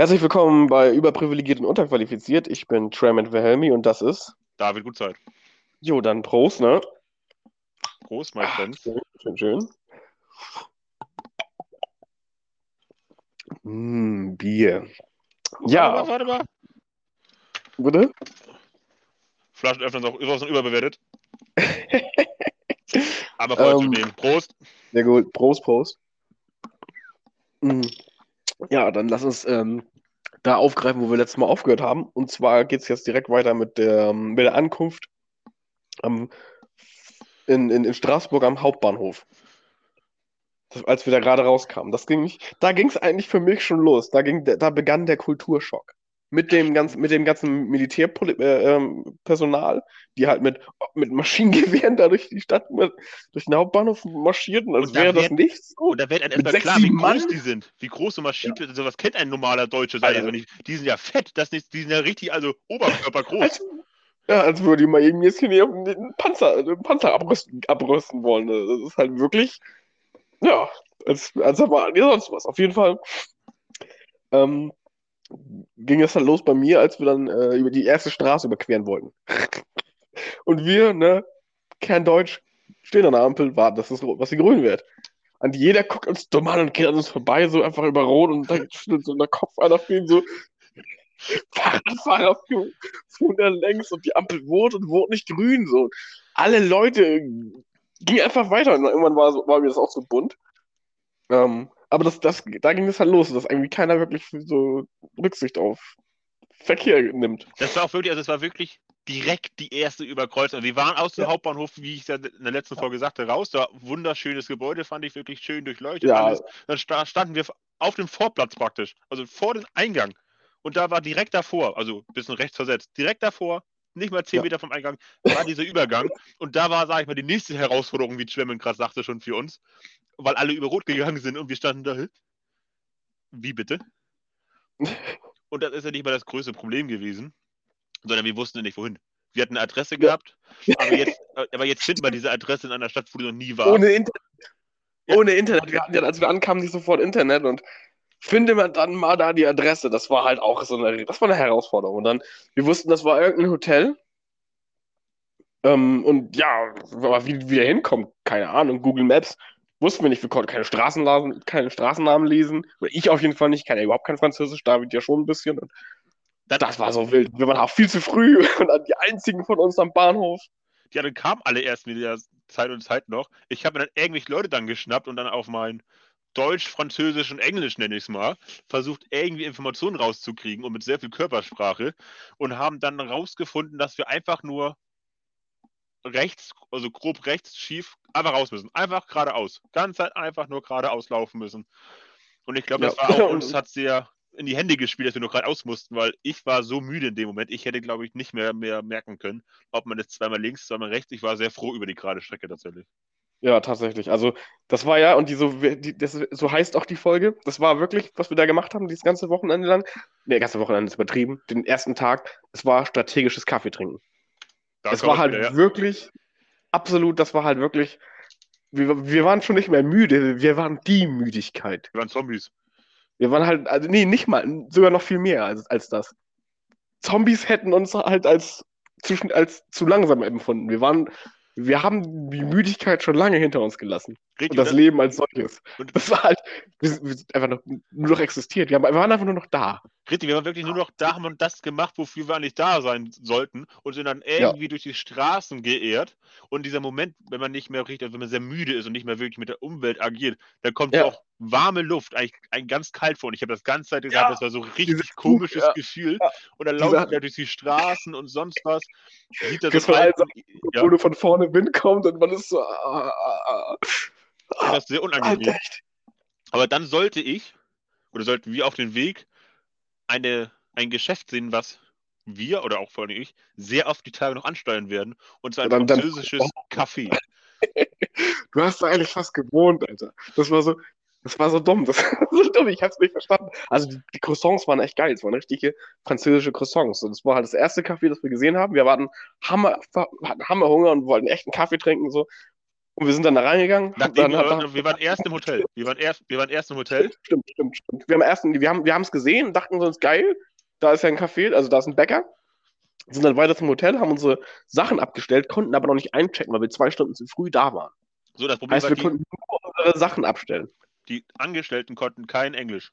Herzlich willkommen bei Überprivilegiert und Unterqualifiziert. Ich bin Tremont Wilhelmi und das ist. David Gutzeit. Jo, dann Prost, ne? Prost, mein Freund. Schön, schön, schön. Mm, Bier. Ja, Warte mal, warte mal. bitte? Flaschenöffner ist auch, ist auch schon überbewertet. Aber Ähm. nehmen. Prost. Sehr gut. Prost, Prost. Mm. Ja, dann lass uns ähm, da aufgreifen, wo wir letztes Mal aufgehört haben. Und zwar geht es jetzt direkt weiter mit der, mit der Ankunft am, in, in, in Straßburg am Hauptbahnhof. Das, als wir da gerade rauskamen. Das ging nicht, da ging es eigentlich für mich schon los. Da, ging, da begann der Kulturschock. Mit dem ganzen, mit dem ganzen Militärpersonal, äh, ähm, die halt mit, mit Maschinengewehren da durch die Stadt, durch den Hauptbahnhof marschierten, als da wäre das nichts. So. Und da wird einem erstmal sechs, klar, wie sieben groß Mann? die sind. Wie groß so Maschinen Sowas kennt ein normaler Deutsche. Sag ich Alter. jetzt mal nicht. Die sind ja fett. Das nicht, die sind ja richtig, also oberkörpergroß. Als, ja, als würde die mal eben jetzt hier den Panzer, den Panzer abrüsten, abrüsten wollen. Das ist halt wirklich, ja, als, als ja, sonst was. Auf jeden Fall ähm, ging es dann los bei mir, als wir dann äh, über die erste Straße überqueren wollten. Und wir, ne, Kerndeutsch, stehen an der Ampel, warten, dass es, was die grün wird. Und jeder guckt uns dumm an und geht an uns vorbei, so einfach über Rot und dann schüttelt so der Kopf einer ihn so. Fahrradfahrer fuhren dann längs und die Ampel wurde und wurde nicht grün. So. Alle Leute gingen einfach weiter und irgendwann war, war mir das auch so bunt. Ähm, aber das, das, da ging es halt los, dass irgendwie keiner wirklich so Rücksicht auf Verkehr nimmt. Das war auch wirklich, also es war wirklich direkt die erste Überkreuzung. Wir waren aus dem Ja. Hauptbahnhof, wie ich es ja in der letzten Folge sagte, raus. Da wunderschönes Gebäude, fand ich wirklich schön durchleuchtet. Ja. Alles. Dann sta standen wir auf dem Vorplatz praktisch, also vor dem Eingang. Und da war direkt davor, also ein bisschen rechts versetzt, direkt davor, nicht mal zehn Ja. Meter vom Eingang, war dieser Übergang. Und da war, sag ich mal, die nächste Herausforderung, wie Schwemmen gerade sagte, schon für uns, weil alle über Rot gegangen sind und wir standen da. Wie bitte? Und das ist ja nicht mal das größte Problem gewesen, sondern wir wussten ja nicht wohin. Wir hatten eine Adresse gehabt, aber jetzt, äh, aber jetzt finden wir diese Adresse in einer Stadt, wo du noch nie warst. Ohne Internet. Ja. Ohne Internet. Wir hatten ja, als wir ankamen, nicht sofort Internet und finde man dann mal da die Adresse. Das war halt auch so eine, das war eine Herausforderung. Und dann, wir wussten, das war irgendein Hotel. Ähm, und ja, aber wie wie wir hinkommen, keine Ahnung. Google Maps wussten wir nicht. Wir konnten keine Straßennamen, keine Straßennamen lesen. Oder ich auf jeden Fall nicht. Ich kann ja überhaupt kein Französisch, David ja schon ein bisschen. Und das war so wild. Wir waren auch viel zu früh und dann die einzigen von uns am Bahnhof. Ja, dann kamen alle erst mit der Zeit und Zeit noch. Ich habe mir dann irgendwelche Leute dann geschnappt und dann auf mein Deutsch, Französisch und Englisch, nenne ich es mal, versucht irgendwie Informationen rauszukriegen und mit sehr viel Körpersprache und haben dann rausgefunden, dass wir einfach nur rechts, also grob rechts, schief, einfach raus müssen. Einfach geradeaus. Ganz Zeit einfach nur geradeaus laufen müssen. Und ich glaube, das Ja. war auch uns hat sehr in die Hände gespielt, dass wir nur geradeaus mussten, weil ich war so müde in dem Moment. Ich hätte, glaube ich, nicht mehr, mehr merken können, ob man jetzt zweimal links, zweimal rechts. Ich war sehr froh über die gerade Strecke tatsächlich. Ja, tatsächlich. Also, das war ja, und die so, die, das, so heißt auch die Folge. Das war wirklich, was wir da gemacht haben, dieses ganze Wochenende lang. Ne, ganze Wochenende ist übertrieben. Den ersten Tag, es war strategisches Kaffee trinken. Da kommt war halt wieder, ja. wirklich, absolut, das war halt wirklich, wir, wir waren schon nicht mehr müde, wir waren die Müdigkeit. Wir waren Zombies. Wir waren halt, also nee, nicht mal, sogar noch viel mehr als, als das. Zombies hätten uns halt als, zwischen, als zu langsam empfunden. Wir waren, wir haben die Müdigkeit schon lange hinter uns gelassen. Richtig, Und das oder? Leben als solches. Und- das war halt, wir, sind- wir sind einfach noch, nur noch existiert. Wir, haben, wir waren einfach nur noch da. Richtig, wir waren wirklich nur noch da, haben und das gemacht, wofür wir eigentlich da sein sollten und sind dann irgendwie durch die Straßen geehrt. Und dieser Moment, wenn man nicht mehr richtig, wenn man sehr müde ist und nicht mehr wirklich mit der Umwelt agiert, dann kommt Ja. auch warme Luft, eigentlich ein ganz kalt vor. Und ich habe das ganze Zeit Ja. gesagt, das war so ein richtig Dieses komisches ja. Gefühl. Ja. Und dann laufen wir durch die Straßen und sonst was. Sieht da Kriegst so von ja, von vorne Wind kommt und man ist so. Ah, ah, ah, das ist sehr unangenehm. Aber dann sollte ich, oder sollten wir auf den Weg eine, ein Geschäft sehen, was wir oder auch vor allem ich sehr oft die Tage noch ansteuern werden. Und zwar ein dann- dann- französisches Café. Du hast da eigentlich fast gewohnt, Alter. Das war so, das war so dumm. Das war so dumm, ich hab's nicht verstanden. Also die, die Croissants waren echt geil. Es waren richtige französische Croissants. Und das war halt das erste Café, das wir gesehen haben. Wir hatten Hammer, hatten Hammerhunger und wollten echt einen Kaffee trinken. So. Und wir sind dann da reingegangen. Nachdem dann wir, wir waren erst im Hotel. Wir waren erst, wir waren erst im Hotel. Stimmt, stimmt, stimmt. Wir haben erst, wir haben, wir haben es gesehen, dachten uns geil. Da ist ja ein Café, also da ist ein Bäcker. Sind dann weiter zum Hotel, haben unsere Sachen abgestellt, konnten aber noch nicht einchecken, weil wir zwei Stunden zu früh da waren. So, das Problem Heißt, war, wir die, konnten nur unsere Sachen abstellen. die Angestellten konnten kein Englisch.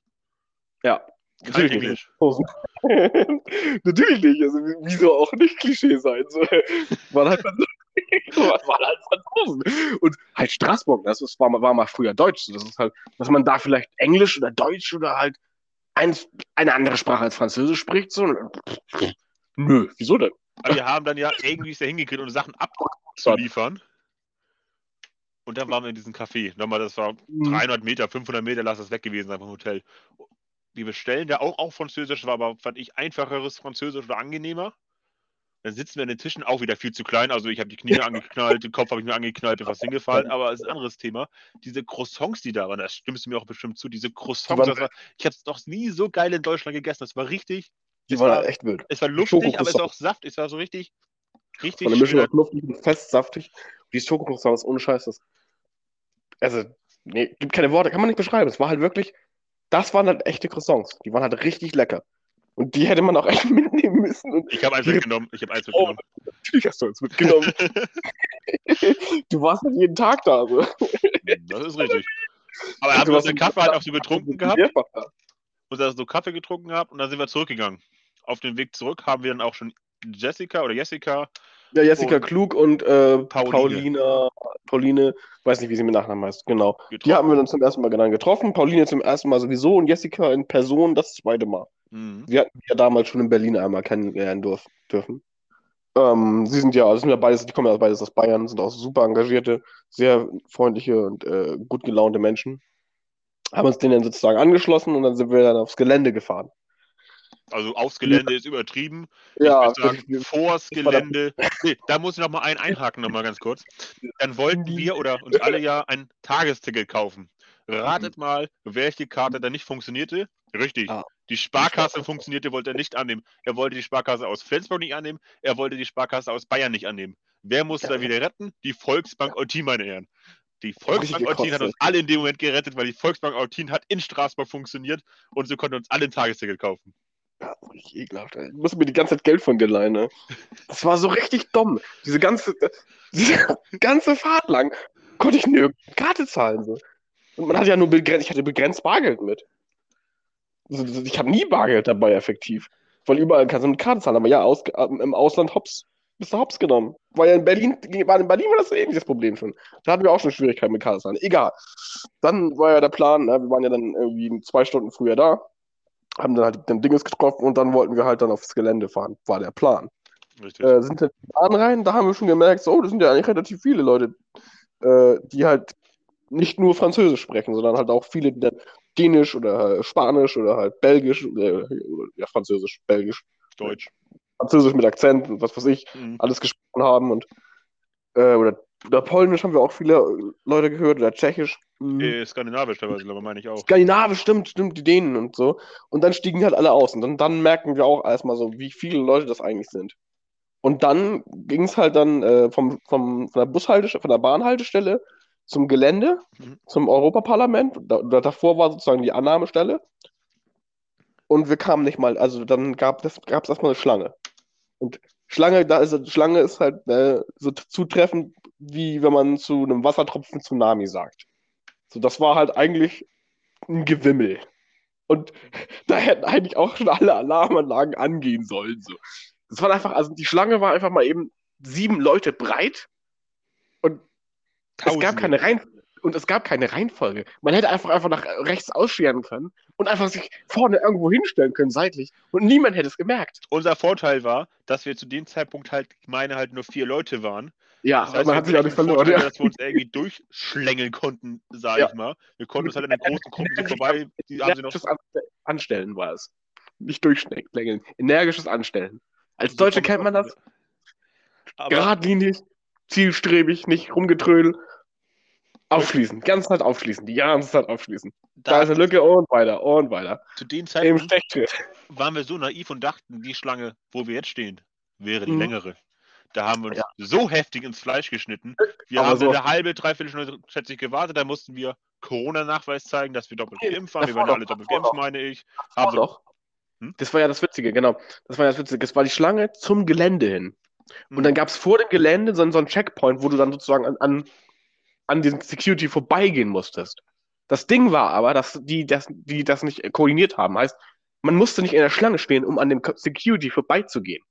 Ja. Natürlich Englisch. Natürlich nicht. Also, wieso auch nicht Klischee sein? So, halt Franzosen. waren halt Franzosen. Und halt Straßburg, das ist, war, mal- war mal früher Deutsch. Das ist halt, dass man da vielleicht Englisch oder Deutsch oder halt eins, eine andere Sprache als Französisch spricht. So. Nö, wieso denn? Aber wir haben dann ja irgendwie es ja hingekriegt, um Sachen abzuliefern. Und dann waren wir in diesem Café. Nochmal, das war 300 Meter, 500 Meter, lass das weg gewesen sein vom Hotel. Die bestellen da auch, auch Französisch, war aber, fand ich, einfacheres Französisch oder angenehmer. Dann sitzen wir an den Tischen auch wieder viel zu klein. Also ich habe die Knie angeknallt, den Kopf habe ich mir angeknallt, bin fast hingefallen, aber es ist ein anderes Thema. Diese Croissants, die da waren, da stimmst du mir auch bestimmt zu, diese Croissants, das war, ich habe es noch nie so geil in Deutschland gegessen. Das war richtig, Die es waren war- echt wild. es war lustig, aber es war auch Saft, es war so richtig, richtig Von der Mischung aus luftig und fest, saftig. Die Schokocroissants ohne Scheiß. Das, also, nee, gibt keine Worte, kann man nicht beschreiben. Es war halt wirklich, das waren halt echte Croissants. Die waren halt richtig lecker. Und die hätte man auch echt mitnehmen müssen. Ich habe eins mitgenommen, ich habe eins Oh, mitgenommen. natürlich hast du uns mitgenommen. du warst halt jeden Tag da. So. Das ist richtig. Aber haben Du wir unseren Kaffee halt auch so getrunken gehabt, da. und dann so Kaffee getrunken gehabt und dann sind wir zurückgegangen. Auf dem Weg zurück haben wir dann auch schon Jessica oder Jessica, Ja, Jessica Und- Klug und äh, Pauline. Paulina, Pauline, weiß nicht, wie sie mit Nachnamen heißt, genau. Die getroffen. haben wir dann zum ersten Mal genau getroffen. Pauline zum ersten Mal sowieso und Jessica in Person das zweite Mal. Mhm. Wir hatten die ja damals schon in Berlin einmal kennenlernen dürfen. Ähm, sie sind ja, also sind ja beides, die kommen ja beides aus Bayern, sind auch super engagierte, sehr freundliche und äh, gut gelaunte Menschen. Haben uns denen dann sozusagen angeschlossen und dann sind wir dann aufs Gelände gefahren. Also aufs Gelände ist übertrieben. Ja, ich würde sagen, vors Gelände. Nee, da muss ich noch mal einen einhaken, noch mal ganz kurz. Dann wollten wir oder uns alle ja ein Tagesticket kaufen. Ratet mal, welche Karte da nicht funktionierte. Richtig. Ah. Die Sparkasse funktionierte, wollte er nicht annehmen. Er wollte die Sparkasse aus Flensburg nicht annehmen. Er wollte die Sparkasse aus Bayern nicht annehmen. Wer musste da wieder retten? Die Volksbank Eutin, meine Herren. Die Volksbank Eutin hat uns alle in dem Moment gerettet, weil die Volksbank Eutin hat in Straßburg funktioniert und so konnten uns alle ein Tagesticket kaufen. Ja, richtig ekelhaft, ey. Ich musste mir die ganze Zeit Geld von dir leihen, ne? Das war so richtig dumm. Diese ganze, diese ganze Fahrt lang konnte ich nirgends Karte zahlen. So. Und man hatte ja nur begrenzt, ich hatte begrenzt Bargeld mit. Also, Ich habe nie Bargeld dabei, effektiv. Weil überall kannst du mit Karte zahlen, aber ja, aus, im Ausland hops, bist du hops genommen. War ja in Berlin, war in Berlin war das so ähnlich das Problem schon. Da hatten wir auch schon Schwierigkeiten mit Karte zahlen. Egal. Dann war ja der Plan, ne, wir waren ja dann irgendwie zwei Stunden früher da, haben dann halt den Dinges getroffen und dann wollten wir halt dann aufs Gelände fahren. War der Plan. Richtig. Äh, sind dann in die Bahn rein, da haben wir schon gemerkt, so, das sind ja eigentlich relativ viele Leute, äh, die halt nicht nur Französisch sprechen, sondern halt auch viele, die dann Dänisch oder äh, Spanisch oder halt Belgisch, äh, oder, ja, Französisch, Belgisch, Deutsch. Französisch mit Akzent und was weiß ich, Mhm. alles gesprochen haben und äh, oder, oder Polnisch haben wir auch viele Leute gehört oder Tschechisch. Mhm. Äh, Skandinavisch teilweise, aber meine ich auch. Skandinavisch, stimmt, stimmt, die Dänen und so. Und dann stiegen halt alle aus. Und dann, dann merken wir auch erstmal so, wie viele Leute das eigentlich sind. Und dann ging es halt dann äh, vom, vom, von der Bushaltestelle, von der Bahnhaltestelle zum Gelände, Mhm. zum Europaparlament. Da, da, davor war sozusagen die Annahmestelle. Und wir kamen nicht mal, also dann gab es gab's erstmal eine Schlange. Und Schlange, da ist Schlange ist halt äh, so zutreffend, wie wenn man zu einem Wassertropfen Tsunami sagt. So, das war halt eigentlich ein Gewimmel. Und da hätten eigentlich auch schon alle Alarmanlagen angehen sollen. So. Das war einfach, also die Schlange war einfach mal eben sieben Leute breit und es Tausende. gab keine Rein und es gab keine Reihenfolge. Man hätte einfach einfach nach rechts ausscheren können und einfach sich vorne irgendwo hinstellen können, seitlich. Und niemand hätte es gemerkt. Unser Vorteil war, dass wir zu dem Zeitpunkt halt, ich meine, halt nur vier Leute waren. Ja, Das heißt, man hat sich auch nicht verloren. Vorteil, Ja. dass wir uns irgendwie durchschlängeln konnten, sag Ja. ich mal. Wir konnten uns halt in den großen Gruppen so vorbei, die haben sie noch Anstellen war es. Nicht durchschneckeln. Energisches Anstellen. Als Deutsche kennt man das. Aber Geradlinig, zielstrebig, nicht rumgetrödel. Aufschließen, ganz Zeit aufschließen, die ganze Zeit aufschließen. Da da, ist eine Lücke und weiter und weiter. zu dem Zeitpunkt Stecktritt. waren wir so naiv und dachten, die Schlange, wo wir jetzt stehen, wäre die Mhm. längere. Da haben wir uns Ja. so heftig ins Fleisch geschnitten. Wir Aber haben so- eine halbe, dreiviertel Stunde, schätze ich, gewartet. Da mussten wir Corona-Nachweis zeigen, dass wir doppelt geimpft waren. Wir waren alle doppelt geimpft, meine ich. War wir, doch. Hm? Das war ja das Witzige, genau. Das war ja das Witzige. Das war die Schlange zum Gelände hin. Und Hm. dann gab es vor dem Gelände so, so einen Checkpoint, wo du dann sozusagen an, an, an den Security vorbeigehen musstest. Das Ding war aber, dass die das, die das nicht koordiniert haben. Heißt, man musste nicht in der Schlange stehen, um an dem Security vorbeizugehen.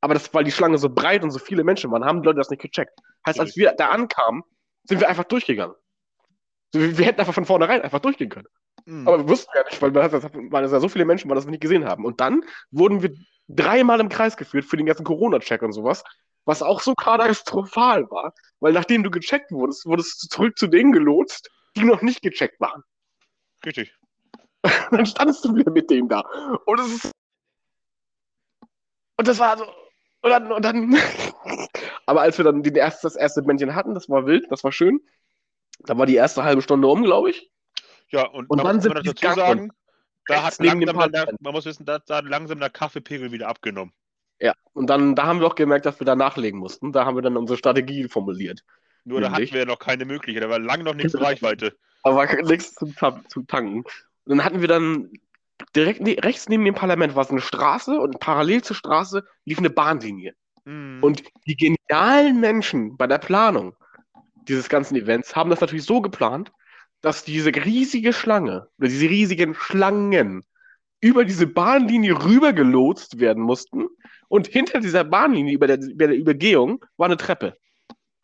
Aber das, weil die Schlange so breit und so viele Menschen waren, haben die Leute das nicht gecheckt. Heißt, als wir da ankamen, sind wir einfach durchgegangen. Wir, wir hätten einfach von vornherein einfach durchgehen können. Hm. Aber wir wussten ja nicht, weil, weil es ja so viele Menschen waren, dass wir nicht gesehen haben. Und dann wurden wir dreimal im Kreis geführt für den ganzen Corona-Check und sowas, was auch so katastrophal war, weil nachdem du gecheckt wurdest, wurdest du zurück zu denen gelotst, die noch nicht gecheckt waren. Richtig. Dann standest du wieder mit denen da. Und es ist. Und das war so. Und dann, und dann. Aber als wir dann den erst, das erste Männchen hatten, das war wild, das war schön. Da war die erste halbe Stunde um, glaube ich. Ja, und, Und dann sind die dazu sagen, da hat langsam der, man muss wissen, da, da hat langsam der Kaffeepegel wieder abgenommen. Ja. Und dann, da haben wir auch gemerkt, dass wir da nachlegen mussten. Da haben wir dann unsere Strategie formuliert. Nur da Nämlich? hatten wir ja noch keine Möglichkeit, da war lange noch nichts in Reichweite. Aber nichts zum, zum Tanken. Und dann hatten wir dann direkt ne, rechts neben dem Parlament war so eine Straße und parallel zur Straße lief eine Bahnlinie. Hm. Und die genialen Menschen bei der Planung dieses ganzen Events haben das natürlich so geplant, dass diese riesige Schlange oder diese riesigen Schlangen über diese Bahnlinie rübergelotst werden mussten und hinter dieser Bahnlinie über der, über der Übergehung war eine Treppe.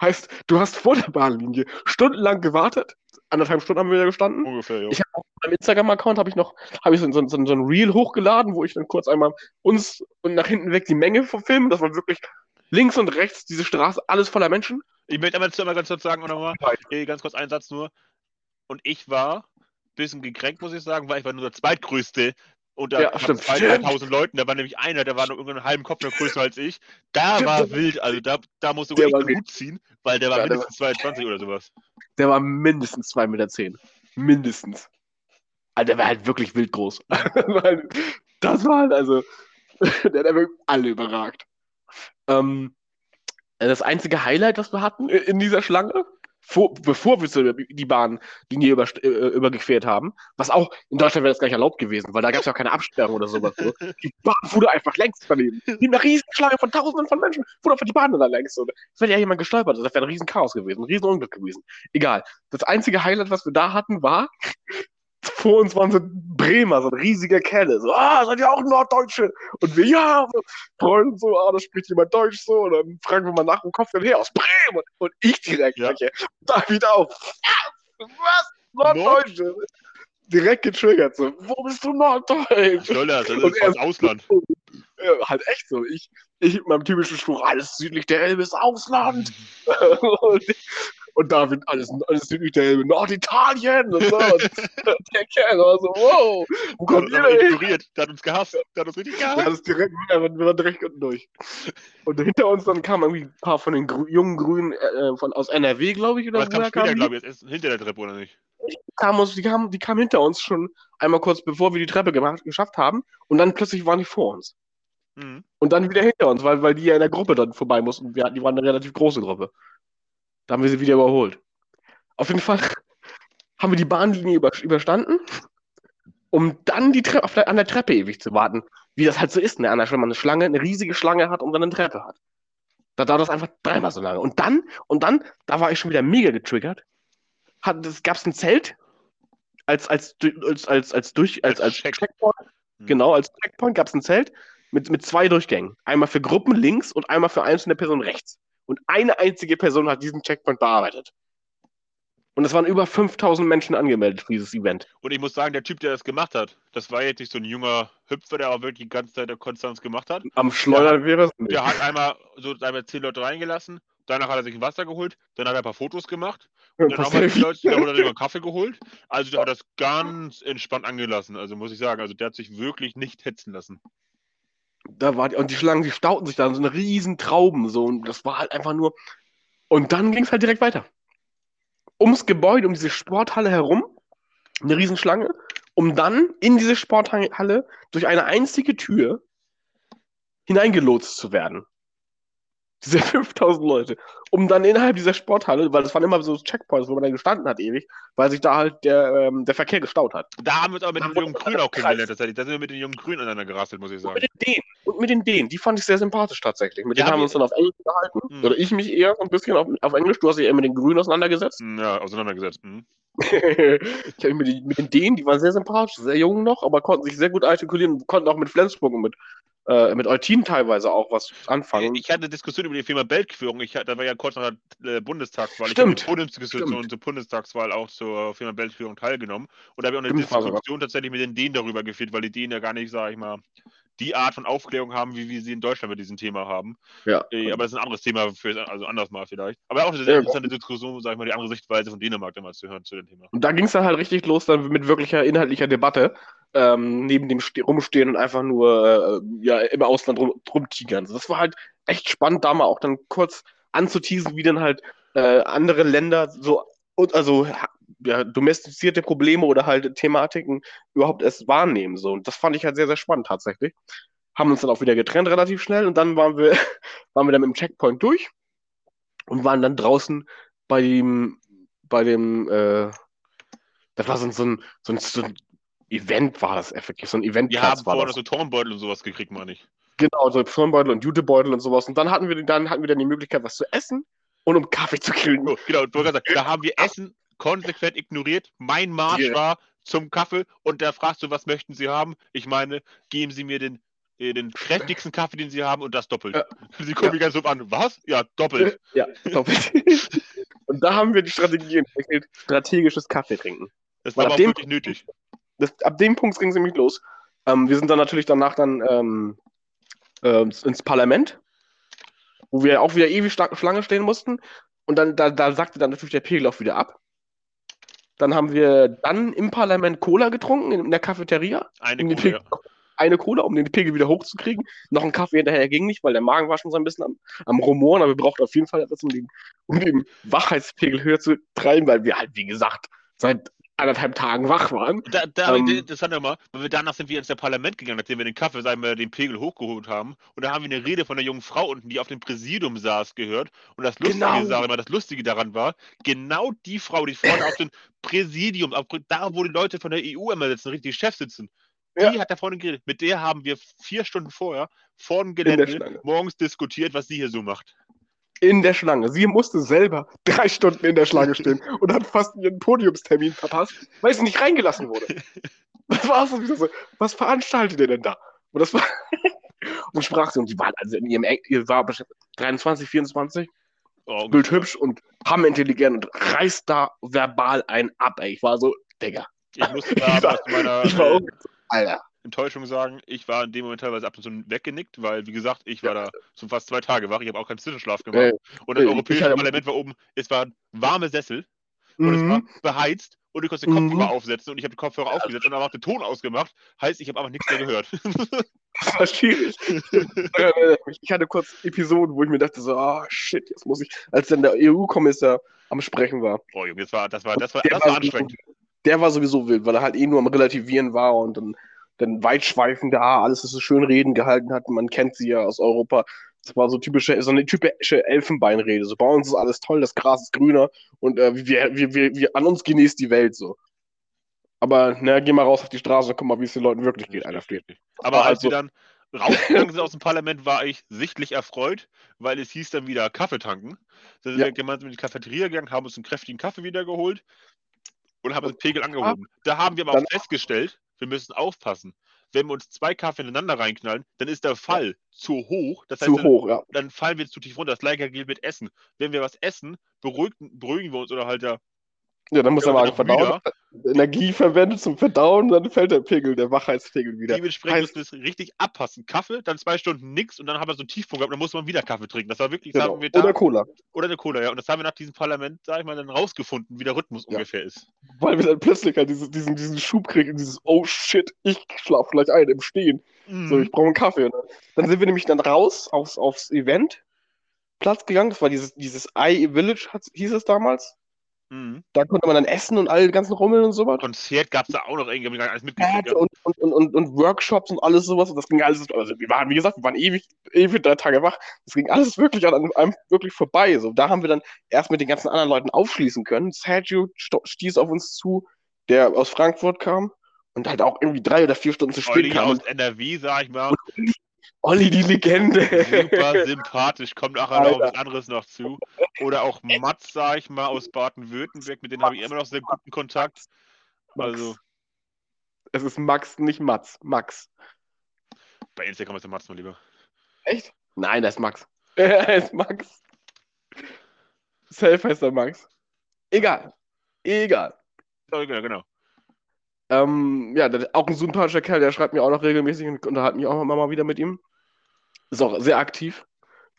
Heißt, du hast vor der Bahnlinie stundenlang gewartet, anderthalb Stunden haben wir da gestanden. ungefähr, ja. Ich habe auf meinem Instagram-Account habe ich noch habe ich so, so, so, so ein Reel hochgeladen, wo ich dann kurz einmal uns und nach hinten weg die Menge verfilme. Das war wirklich links und rechts diese Straße, alles voller Menschen. Ich möchte aber dazu mal ganz kurz sagen, oder mal, eh, ganz kurz einen Satz nur. Und ich war ein bisschen gekränkt, muss ich sagen, weil ich war nur der zweitgrößte unter Ja, knapp stimmt, 2.000 Leuten. Da war nämlich einer, der war noch irgendeinen halben Kopf noch größer als ich. Da Stimmt, war der- wild, also da, da musst du der echt war den Hut ziehen, weil der war Ja, der mindestens 22 oder sowas. Der war mindestens 2,10 Meter. Zehn. Mindestens. Also der war halt wirklich wild groß. Das war halt also, der hat wirklich alle überragt. Ähm, das einzige Highlight, was wir hatten in dieser Schlange, vor, bevor wir so die Bahnlinie über, äh, überquert haben, was auch in Deutschland wäre das gar nicht erlaubt gewesen, weil da gab es ja auch keine Absperrung oder sowas. So. Die Bahn fuhr einfach längs daneben. Die eine riesen von Tausenden von Menschen fuhr einfach die Bahn da längs. Und es wäre ja jemand gestolpert, das wäre ein riesen Chaos gewesen, ein riesen Unglück gewesen. Egal. Das einzige Highlight, was wir da hatten, war, vor uns waren so Bremer, so ein riesiger Kerle. So, ah, seid ihr auch Norddeutsche? Und wir, ja, so, freuen uns so, ah, da spricht jemand Deutsch so. Und dann fragen wir mal nach, wo kommt denn her? Aus Bremen. Und, ich direkt, Ja. ja. da wieder auf. Was? Norddeutsche? Direkt getriggert, so, wo bist du Norddeutsch? Soll das? Ist aus Ausland. Ja, halt echt so. Ich, ich mit meinem typischen Spruch, alles südlich der Elbe ist Ausland. und, und David, alles, alles südlich der Elbe, Norditalien. Und, so. und der Kerl war so, wow, wo Der hat kommt uns ihr denn ignoriert. Der hat uns gehasst. Der hat uns richtig gehasst. das ist direkt, wir waren, direkt unten durch. Und hinter uns dann kamen irgendwie ein paar von den Grü jungen Grünen äh, von, aus NRW, glaube ich, oder es kam später, glaube ich. Ist hinter der Treppe, oder nicht? Kamen uns, die, kamen, die kamen hinter uns schon einmal kurz, bevor wir die Treppe gemacht, geschafft haben. Und dann plötzlich waren die vor uns. Mhm. Und dann wieder hinter uns, weil, weil die ja in der Gruppe dann vorbei mussten. Wir, hatten- die waren eine relativ große Gruppe. Da haben wir sie wieder überholt. Auf jeden Fall haben wir die Bahnlinie über, überstanden, um dann die Tre auf der, an der Treppe ewig zu warten. Wie das halt so ist, ne? An der, wenn man eine Schlange, eine riesige Schlange hat und dann eine Treppe hat. Da dauert das einfach dreimal so lange. Und dann, und dann, da war ich schon wieder mega getriggert. Hat, es gab ein Zelt als, als, als, als, als, durch, als, als Als Check. Checkpoint. Mhm. Genau, als Checkpoint gab es ein Zelt mit, mit zwei Durchgängen. Einmal für Gruppen links und einmal für einzelne Personen rechts. Und eine einzige Person hat diesen Checkpoint bearbeitet. Und es waren über 5000 Menschen angemeldet für dieses Event. Und ich muss sagen, der Typ, der das gemacht hat, das war jetzt nicht so ein junger Hüpfer, der auch wirklich die ganze Zeit der Konstanz gemacht hat. Am Schleudern wäre es nicht. Der hat einmal so einmal zehn Leute reingelassen, danach hat er sich ein Wasser geholt, dann hat er ein paar Fotos gemacht, Ein dann haben wir die. Leute, dann hat er sich einen Kaffee geholt. Also der hat das ganz entspannt angelassen, also muss ich sagen. Also der hat sich wirklich nicht hetzen lassen. Da war die, und die Schlangen, die stauten sich da, so eine riesen Trauben, so, und das war halt einfach nur. Und dann ging es halt direkt weiter. Ums Gebäude, um diese Sporthalle herum, eine Riesenschlange, um dann in diese Sporthalle durch eine einzige Tür hineingelotst zu werden. Diese 5000 Leute, um dann innerhalb dieser Sporthalle, weil das waren immer so Checkpoints, wo man dann gestanden hat ewig, weil sich da halt der, ähm, der Verkehr gestaut hat. Da haben wir uns aber mit den jungen Grünen auch kennengelernt, tatsächlich. Da sind wir mit den jungen Grünen aneinander gerasselt, muss ich Und sagen. mit den Dänen. Und mit den Dänen. Die fand ich sehr sympathisch tatsächlich. Mit Ja, denen haben wir uns dann auf Englisch gehalten. Hm. Oder ich mich eher ein bisschen auf, auf Englisch. Du hast dich eher mit den Grünen auseinandergesetzt. Hm, Ja, auseinandergesetzt. Hm. ich habe mich mit, den- mit den Dänen, die waren sehr sympathisch, sehr jung noch, aber konnten sich sehr gut artikulieren, konnten auch mit Flensburg und mit, äh, mit Eutin teilweise auch was anfangen. Ich hatte eine Diskussion über die Firma Beltführung. Ich, da war ja kurz nach der äh, Bundestagswahl. Stimmt. Ich habe Stimmt. zur Bundestagswahl auch zur Firma Beltführung teilgenommen. Und da habe ich auch eine Stimmt. Diskussion tatsächlich mit den Dänen darüber geführt, weil die Dänen ja gar nicht, sage ich mal, die Art von Aufklärung haben, wie wir sie in Deutschland mit diesem Thema haben. ja. Äh, aber das ist ein anderes Thema, für, also anders mal vielleicht. Aber auch eine Ja, sehr interessante Diskussion, sag ich mal, die andere Sichtweise von Dänemark damals zu hören zu dem Thema. Und da ging es dann halt richtig los, dann mit wirklicher inhaltlicher Debatte, ähm, neben dem Ste Rumstehen und einfach nur äh, ja, im Ausland rum, rumtigern. Also Das war halt echt spannend, da mal auch dann kurz anzuteasen, wie dann halt äh, andere Länder so, also ja, domestizierte Probleme oder halt Thematiken überhaupt erst wahrnehmen. So. Und das fand ich halt sehr, sehr spannend tatsächlich. Haben uns dann auch wieder getrennt relativ schnell und dann waren wir, waren wir dann dem Checkpoint durch und waren dann draußen bei dem, bei dem, äh, das war so so ein, so ein, so ein Event, war das effektiv, so ein Wir Eventplatz haben war vorher so Turnbeutel und sowas gekriegt, meine ich. Genau, so Firnbeutel und Jutebeutel und sowas. Und dann hatten wir, dann hatten wir dann die Möglichkeit, was zu essen und um Kaffee zu kriegen. So, genau, da haben wir Essen konsequent ignoriert. Mein Marsch Ja. war zum Kaffee und da fragst du, was möchten Sie haben? Ich meine, geben Sie mir den, äh, den kräftigsten Kaffee, den Sie haben und das doppelt. Ja. Sie gucken Ja. mich ganz so an. Was? Ja, doppelt. Ja, doppelt. und da haben wir die Strategie entwickelt, strategisches Kaffee trinken. Das war aber ab auch wirklich nötig. Das, ab dem Punkt ging es nämlich los. Ähm, wir sind dann natürlich danach dann ähm, ähm, ins Parlament, wo wir auch wieder ewig Schlange stehen mussten. Und dann da, da sagte dann natürlich der Pegel auch wieder ab. Dann haben wir dann im Parlament Cola getrunken, in, in der Cafeteria. Eine Um ja. Eine Cola, um den Pegel wieder hochzukriegen. Noch ein Kaffee hinterher ging nicht, weil der Magen war schon so ein bisschen am, am Rumoren, aber wir brauchten auf jeden Fall etwas, um den, um den Wachheitspegel höher zu treiben, weil wir halt, wie gesagt, seit anderthalb Tagen wach waren. Da, da Ähm, interessant nochmal, weil wir danach sind wir ins Parlament gegangen, nachdem wir den Kaffee, sagen wir, den Pegel hochgeholt haben. Und da haben wir eine Rede von einer jungen Frau unten, die auf dem Präsidium saß, gehört. Und das Lustige, Genau. sage mal, das Lustige daran war, genau die Frau, die vorne auf dem Präsidium, auf, da wo die Leute von der EU immer sitzen, richtig die Chefs sitzen, die Ja. hat da vorne geredet. Mit der haben wir vier Stunden vorher vor dem Gelände morgens diskutiert, was sie hier so macht. In der Schlange. Sie musste selber drei Stunden in der Schlange stehen und hat fast ihren Podiumstermin verpasst, weil sie nicht reingelassen wurde. Das war so wieder so, was veranstaltet ihr denn da? Und das war und sprach sie und die war also in ihrem ihr war bestimmt 23, 24, Oh, bildhübsch und hammintelligent und reißt da verbal einen ab, ey. Ich war so, Digga. Ich muss Ich da war- was zu meiner Ich war äh, Alter. Enttäuschung sagen, ich war in dem Moment teilweise ab und zu weggenickt, weil, wie gesagt, ich war da so fast zwei Tage wach. Ich habe auch keinen Zwischenschlaf gemacht. Äh, und das äh, Europäische hatte- Parlament war oben, es waren warme Sessel und es Mhm. war beheizt und du konntest den Mhm. Kopfhörer aufsetzen und ich habe den Kopfhörer aufgesetzt und dann auch den Ton ausgemacht. Heißt, ich habe aber nichts mehr gehört. Das war schwierig. ich hatte kurz Episoden, wo ich mir dachte so, ah, shit, jetzt muss ich, als dann der EU-Kommissar am Sprechen war. oh Junge, das war, das war, das war, das war sowieso- anstrengend. Der war sowieso wild, weil er halt eh nur am Relativieren war und dann, dann weitschweifend da alles ist so schön Reden gehalten hat. Man kennt sie ja aus Europa. Das war so typische, so eine typische Elfenbeinrede. So bei uns ist alles toll, das Gras ist grüner und äh, wir, wir, wir, wir, an uns genießt die Welt so. Aber na, geh mal raus auf die Straße und guck mal, wie es den Leuten wirklich geht, Alter. Fleet. Aber halt als wir so- dann rausgegangen sind aus dem Parlament, war ich sichtlich erfreut, weil es hieß dann wieder Kaffee tanken. Da sind Ja. wir gemeinsam in die Cafeteria gegangen, haben uns einen kräftigen Kaffee wieder geholt und haben den Pegel angehoben. Da haben wir aber Dann- auch festgestellt, wir müssen aufpassen. Wenn wir uns zwei Kaffee ineinander reinknallen, dann ist der Fall zu hoch. Das heißt, Zu dann, hoch, ja. dann fallen wir zu tief runter. Das gleiche gilt mit Essen. Wenn wir was essen, beruhigen, beruhigen wir uns oder halt ja, Ja, dann muss Ja, der Magen wird auch verdauen. Energie verwendet zum Verdauen, dann fällt der Pegel, der Wachheitspegel wieder. dementsprechend heißt- müssen wir es richtig abpassen. Kaffee, dann zwei Stunden nichts und dann haben wir so einen Tiefpunkt gehabt, dann muss man wieder Kaffee trinken. Das war wirklich, das Genau. wir da, Oder oder, Cola. eine Cola, ja. Und das haben wir nach diesem Parlament, sag ich mal, dann rausgefunden, wie der Rhythmus Ja. ungefähr ist. Weil wir dann plötzlich halt dieses, diesen, diesen Schub kriegen, dieses Oh shit, ich schlaf gleich ein im Stehen. So, Mhm. ich brauche einen Kaffee. Und dann sind wir nämlich dann raus aufs, aufs Eventplatz gegangen. Das war dieses, dieses I Village, hieß es damals. Mhm. Da konnte man dann essen und alle ganzen Rummeln und sowas. Konzert gab es da auch noch irgendwie, alles mitgekriegt. Und, und, und, und, Workshops und alles sowas. Und das ging alles, also wir waren, wie gesagt, wir waren ewig, ewig drei Tage wach. Das ging alles wirklich an einem wirklich vorbei. So, da haben wir dann erst mit den ganzen anderen Leuten aufschließen können. Sergio stieß auf uns zu, der aus Frankfurt kam und halt auch irgendwie drei oder vier Stunden zu spät kam. aus NRW, sag ich mal. Olli, die Legende. Super sympathisch, kommt nachher noch was anderes noch zu. Oder auch Mats, sag ich mal, aus Baden-Württemberg, mit denen habe ich immer noch sehr guten Kontakt. Max. Also, Es ist Max, nicht Mats. Max. bei Instagram ist der Mats mal lieber. Echt? Nein, das ist Max. Er ist Max. Self heißt er Max. Egal. Egal. Ja, genau, genau. Ähm, ja, der, auch ein sympathischer Kerl, der schreibt mir auch noch regelmäßig und unterhalte mich auch immer mal wieder mit ihm. Ist auch sehr aktiv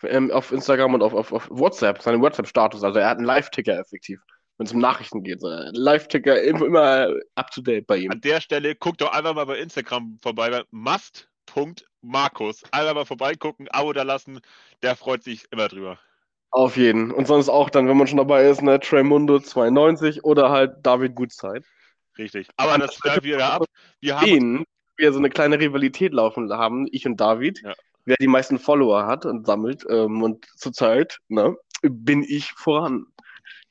ähm, auf Instagram und auf, auf, auf WhatsApp, seinen WhatsApp-Status. Also er hat einen Live-Ticker effektiv, wenn es um Nachrichten geht. So, Live-Ticker immer, immer up to date bei ihm. An der Stelle guckt doch einfach mal bei Instagram vorbei, bei must.markus. Einfach mal vorbeigucken, Abo da lassen, der freut sich immer drüber. Auf jeden. Und sonst auch dann, wenn man schon dabei ist, ne, Treymundo 92 oder halt David Gutzeit. Richtig. Aber das fällt wieder ab. Wir haben Wen wir so eine kleine Rivalität laufen haben, ich und David, Ja. Wer die meisten Follower hat und sammelt. Ähm, und zurzeit ne, bin ich voran.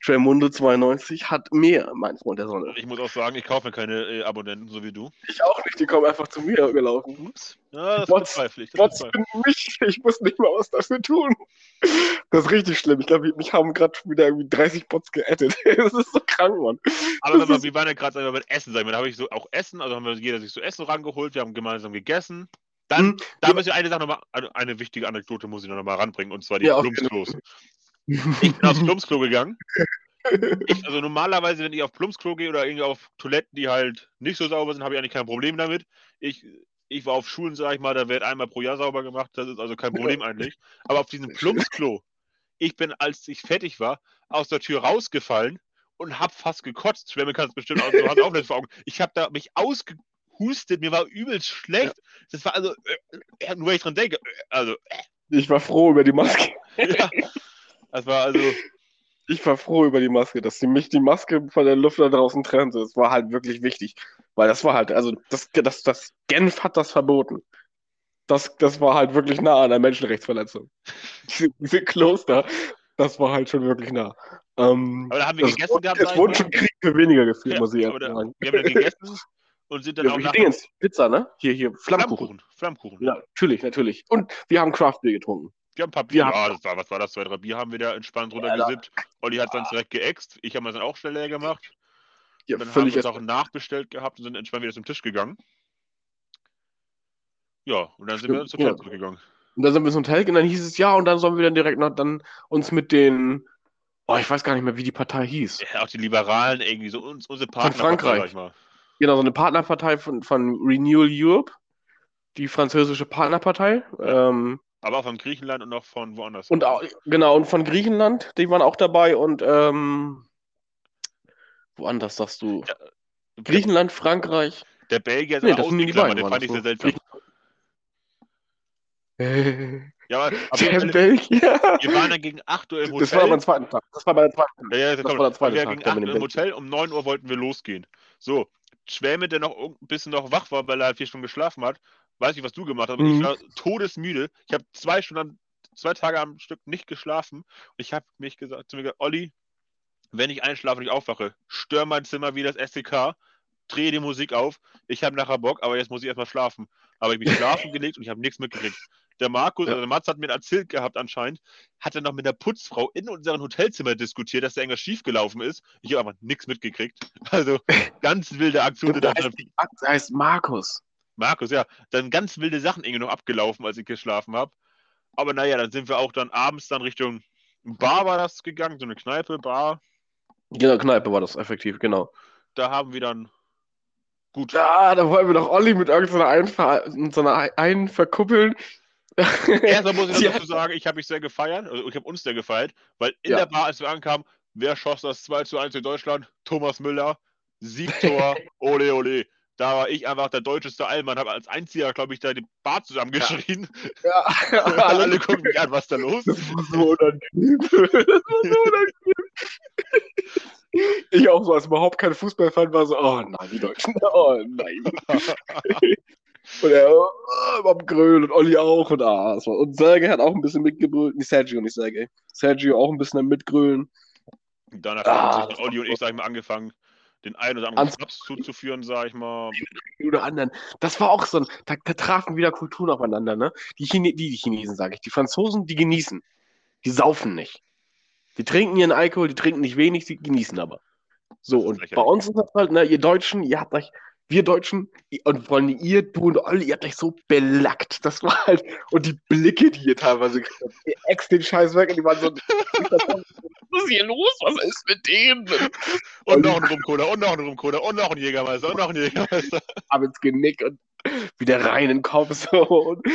Treymundo 92 hat mehr, mein Freund der Sonne. Ich muss auch sagen, ich kaufe mir keine äh, Abonnenten, so wie du. Ich auch nicht, die kommen einfach zu mir gelaufen. Ups. Ja, das Trotz- bezweifle ich. Das bezweifle mich, ich muss nicht mal was dafür tun. Das ist richtig schlimm. Ich glaube, mich haben gerade schon wieder irgendwie 30 Bots geaddet. Das ist so krank, Mann. Aber sag mal, wir waren ja gerade mit Essen, sagen wir, da habe ich so auch Essen, also haben wir jeder sich so Essen rangeholt, wir haben gemeinsam gegessen. Dann, Hm, da muss ich eine Sache nochmal, eine, eine wichtige Anekdote muss ich noch mal ranbringen, und zwar die Ja, Plumpsklos. Ich bin aufs Plumpsklo gegangen. Ich, also normalerweise, wenn ich auf Plumpsklo gehe oder irgendwie auf Toiletten, die halt nicht so sauber sind, habe ich eigentlich kein Problem damit. Ich, ich war auf Schulen, sag ich mal, da wird einmal pro Jahr sauber gemacht, das ist also kein Problem eigentlich. Aber auf diesem Plumpsklo, ich bin, als ich fertig war, aus der Tür rausgefallen und hab fast gekotzt. Schwemme kannst bestimmt auch, du hast auch nicht vor Augen. Ich habe da mich ausgehustet, mir war übelst schlecht. Das war also, äh, äh, nur wenn ich dran denke, äh, also, Ich war froh über die Maske. ja, das war also, Ich war froh über die Maske, dass sie mich die Maske von der Luft da draußen trennte. Das war halt wirklich wichtig. Weil das war halt, also das, das, das Genf hat das verboten. Das, das war halt wirklich nah an der Menschenrechtsverletzung. Diese, diese Kloster, das war halt schon wirklich nah. Ähm, aber da haben wir gegessen wurde, gehabt. es mal. schon Krieg für weniger geführt, Ja, muss ich ehrlich da- sagen. Wir haben dann gegessen und sind dann Ja, auch nach Dingens, Pizza, ne? Hier, hier, Flammkuchen. Flammkuchen. Ja, natürlich, natürlich. Und wir haben Craftbier getrunken. Wir haben ein paar Bier. Ja, das war, was war das? Zwei, drei Bier haben wir da entspannt runtergesippt. Olli hat dann direkt geäxt. Ich habe mir dann auch schnell leer gemacht. Ja, dann haben völlig wir uns auch nachbestellt gehabt und sind entspannt wieder zum Tisch gegangen. Ja, und dann sind wir Stimmt, zur Hotel ja. zurückgegangen. Und dann sind wir ins Hotel und dann hieß es ja, und dann sollen wir dann direkt noch dann uns mit den, oh, ich weiß gar nicht mehr, wie die Partei hieß. Ja, auch die Liberalen irgendwie so uns, unsere Partner. Frankreich. Sag ich mal. Genau, so eine Partnerpartei von, von Renewal Europe, die französische Partnerpartei. Ähm, Aber auch von Griechenland und auch von woanders. und auch, genau, und von Griechenland, die waren auch dabei und ähm, woanders sagst du? Griechenland, Frankreich. Der Belgier ist Nee, auch das sind die beiden, den fand ich das sehr so. seltsam. Der Ja, aber, aber Belgier. wir waren dann gegen 8 Uhr im Hotel. Das war aber am zweiten Tag. Das war bei der zweiten Tag. Ja, ja, Das komm, war der zweite wir Tag, gegen der 8 mit Uhr im Hotel, um 9 Uhr wollten wir losgehen. So, Schwäme, der noch ein bisschen noch wach war, weil er halt vier Stunden geschlafen hat, weiß nicht, was du gemacht hast, aber Mhm. ich war todesmüde. Ich habe zwei Stunden, zwei Tage am Stück nicht geschlafen. Und ich habe mich gesagt, zu mir gesagt, Olli, wenn ich einschlafe und ich aufwache, stör mein Zimmer wie das SDK, drehe die Musik auf. Ich habe nachher Bock, aber jetzt muss ich erstmal schlafen. Aber ich bin schlafen gelegt und ich habe nichts mitgekriegt. Der Markus, Ja. also der Mats hat mir erzählt gehabt anscheinend, hat er noch mit der Putzfrau in unserem Hotelzimmer diskutiert, dass da irgendwas schiefgelaufen ist. Ich habe aber nichts mitgekriegt. Also ganz wilde Aktion. Der heißt, der heißt Markus. Markus, ja, dann ganz wilde Sachen irgendwie noch abgelaufen, als ich geschlafen habe. Aber naja, dann sind wir auch dann abends dann Richtung Bar war das gegangen, so eine Kneipe, Bar. Genau, Kneipe war das effektiv, genau. Da haben wir dann gut. Ja, da wollen wir doch Olli mit irgendeiner Einver so einer einen verkuppeln. Erstmal muss ich Ja. dazu sagen, ich habe mich sehr gefeiert, also ich habe uns sehr gefeiert, weil in Ja. der Bar, als wir ankamen, wer schoss das 2 zu 1 in Deutschland? Thomas Müller, Siegtor, ole ole. Da war ich einfach der deutscheste Allmann, habe als einziger, glaube ich, da die Bar zusammengeschrien. Ja, Alle alle gucken mich an, was da los Das war so unangenehm. Das war so unangenehm. Ich auch so, als überhaupt kein Fußballfan war, so, oh nein, die Deutschen, oh nein. Und er oh, am Grölen und Olli auch und ah, war, und Sergej hat auch ein bisschen mitgebrüllt, nicht Sergio, nicht Sergej. Sergio auch ein bisschen am Mitgrölen. Danach Ah, haben sich Olli und ich, sag ich mal, angefangen, den einen oder anderen Schnaps zuzuführen, sag ich mal. oder anderen. Das war auch so ein, da, da trafen wieder Kulturen aufeinander, ne? Die, Chine, die, die Chinesen, sage ich. Die Franzosen, die genießen. Die saufen nicht. Die trinken ihren Alkohol, die trinken nicht wenig, sie genießen aber. So, und bei uns ist das halt, ne, ihr Deutschen, ihr habt euch, wir Deutschen, und vor allem ihr, du und Olli, ihr habt euch so belackt. Das war halt, und die Blicke, die ihr teilweise gekriegt habt, ihr ex den Scheiß weg und die waren so, was ist hier los? Was ist mit denen? Und noch ein Rumcola, und noch ein Rumcola, und noch ein Jägermeister, und noch ein Jägermeister. ab ins Genick und wieder rein in den Kopf so und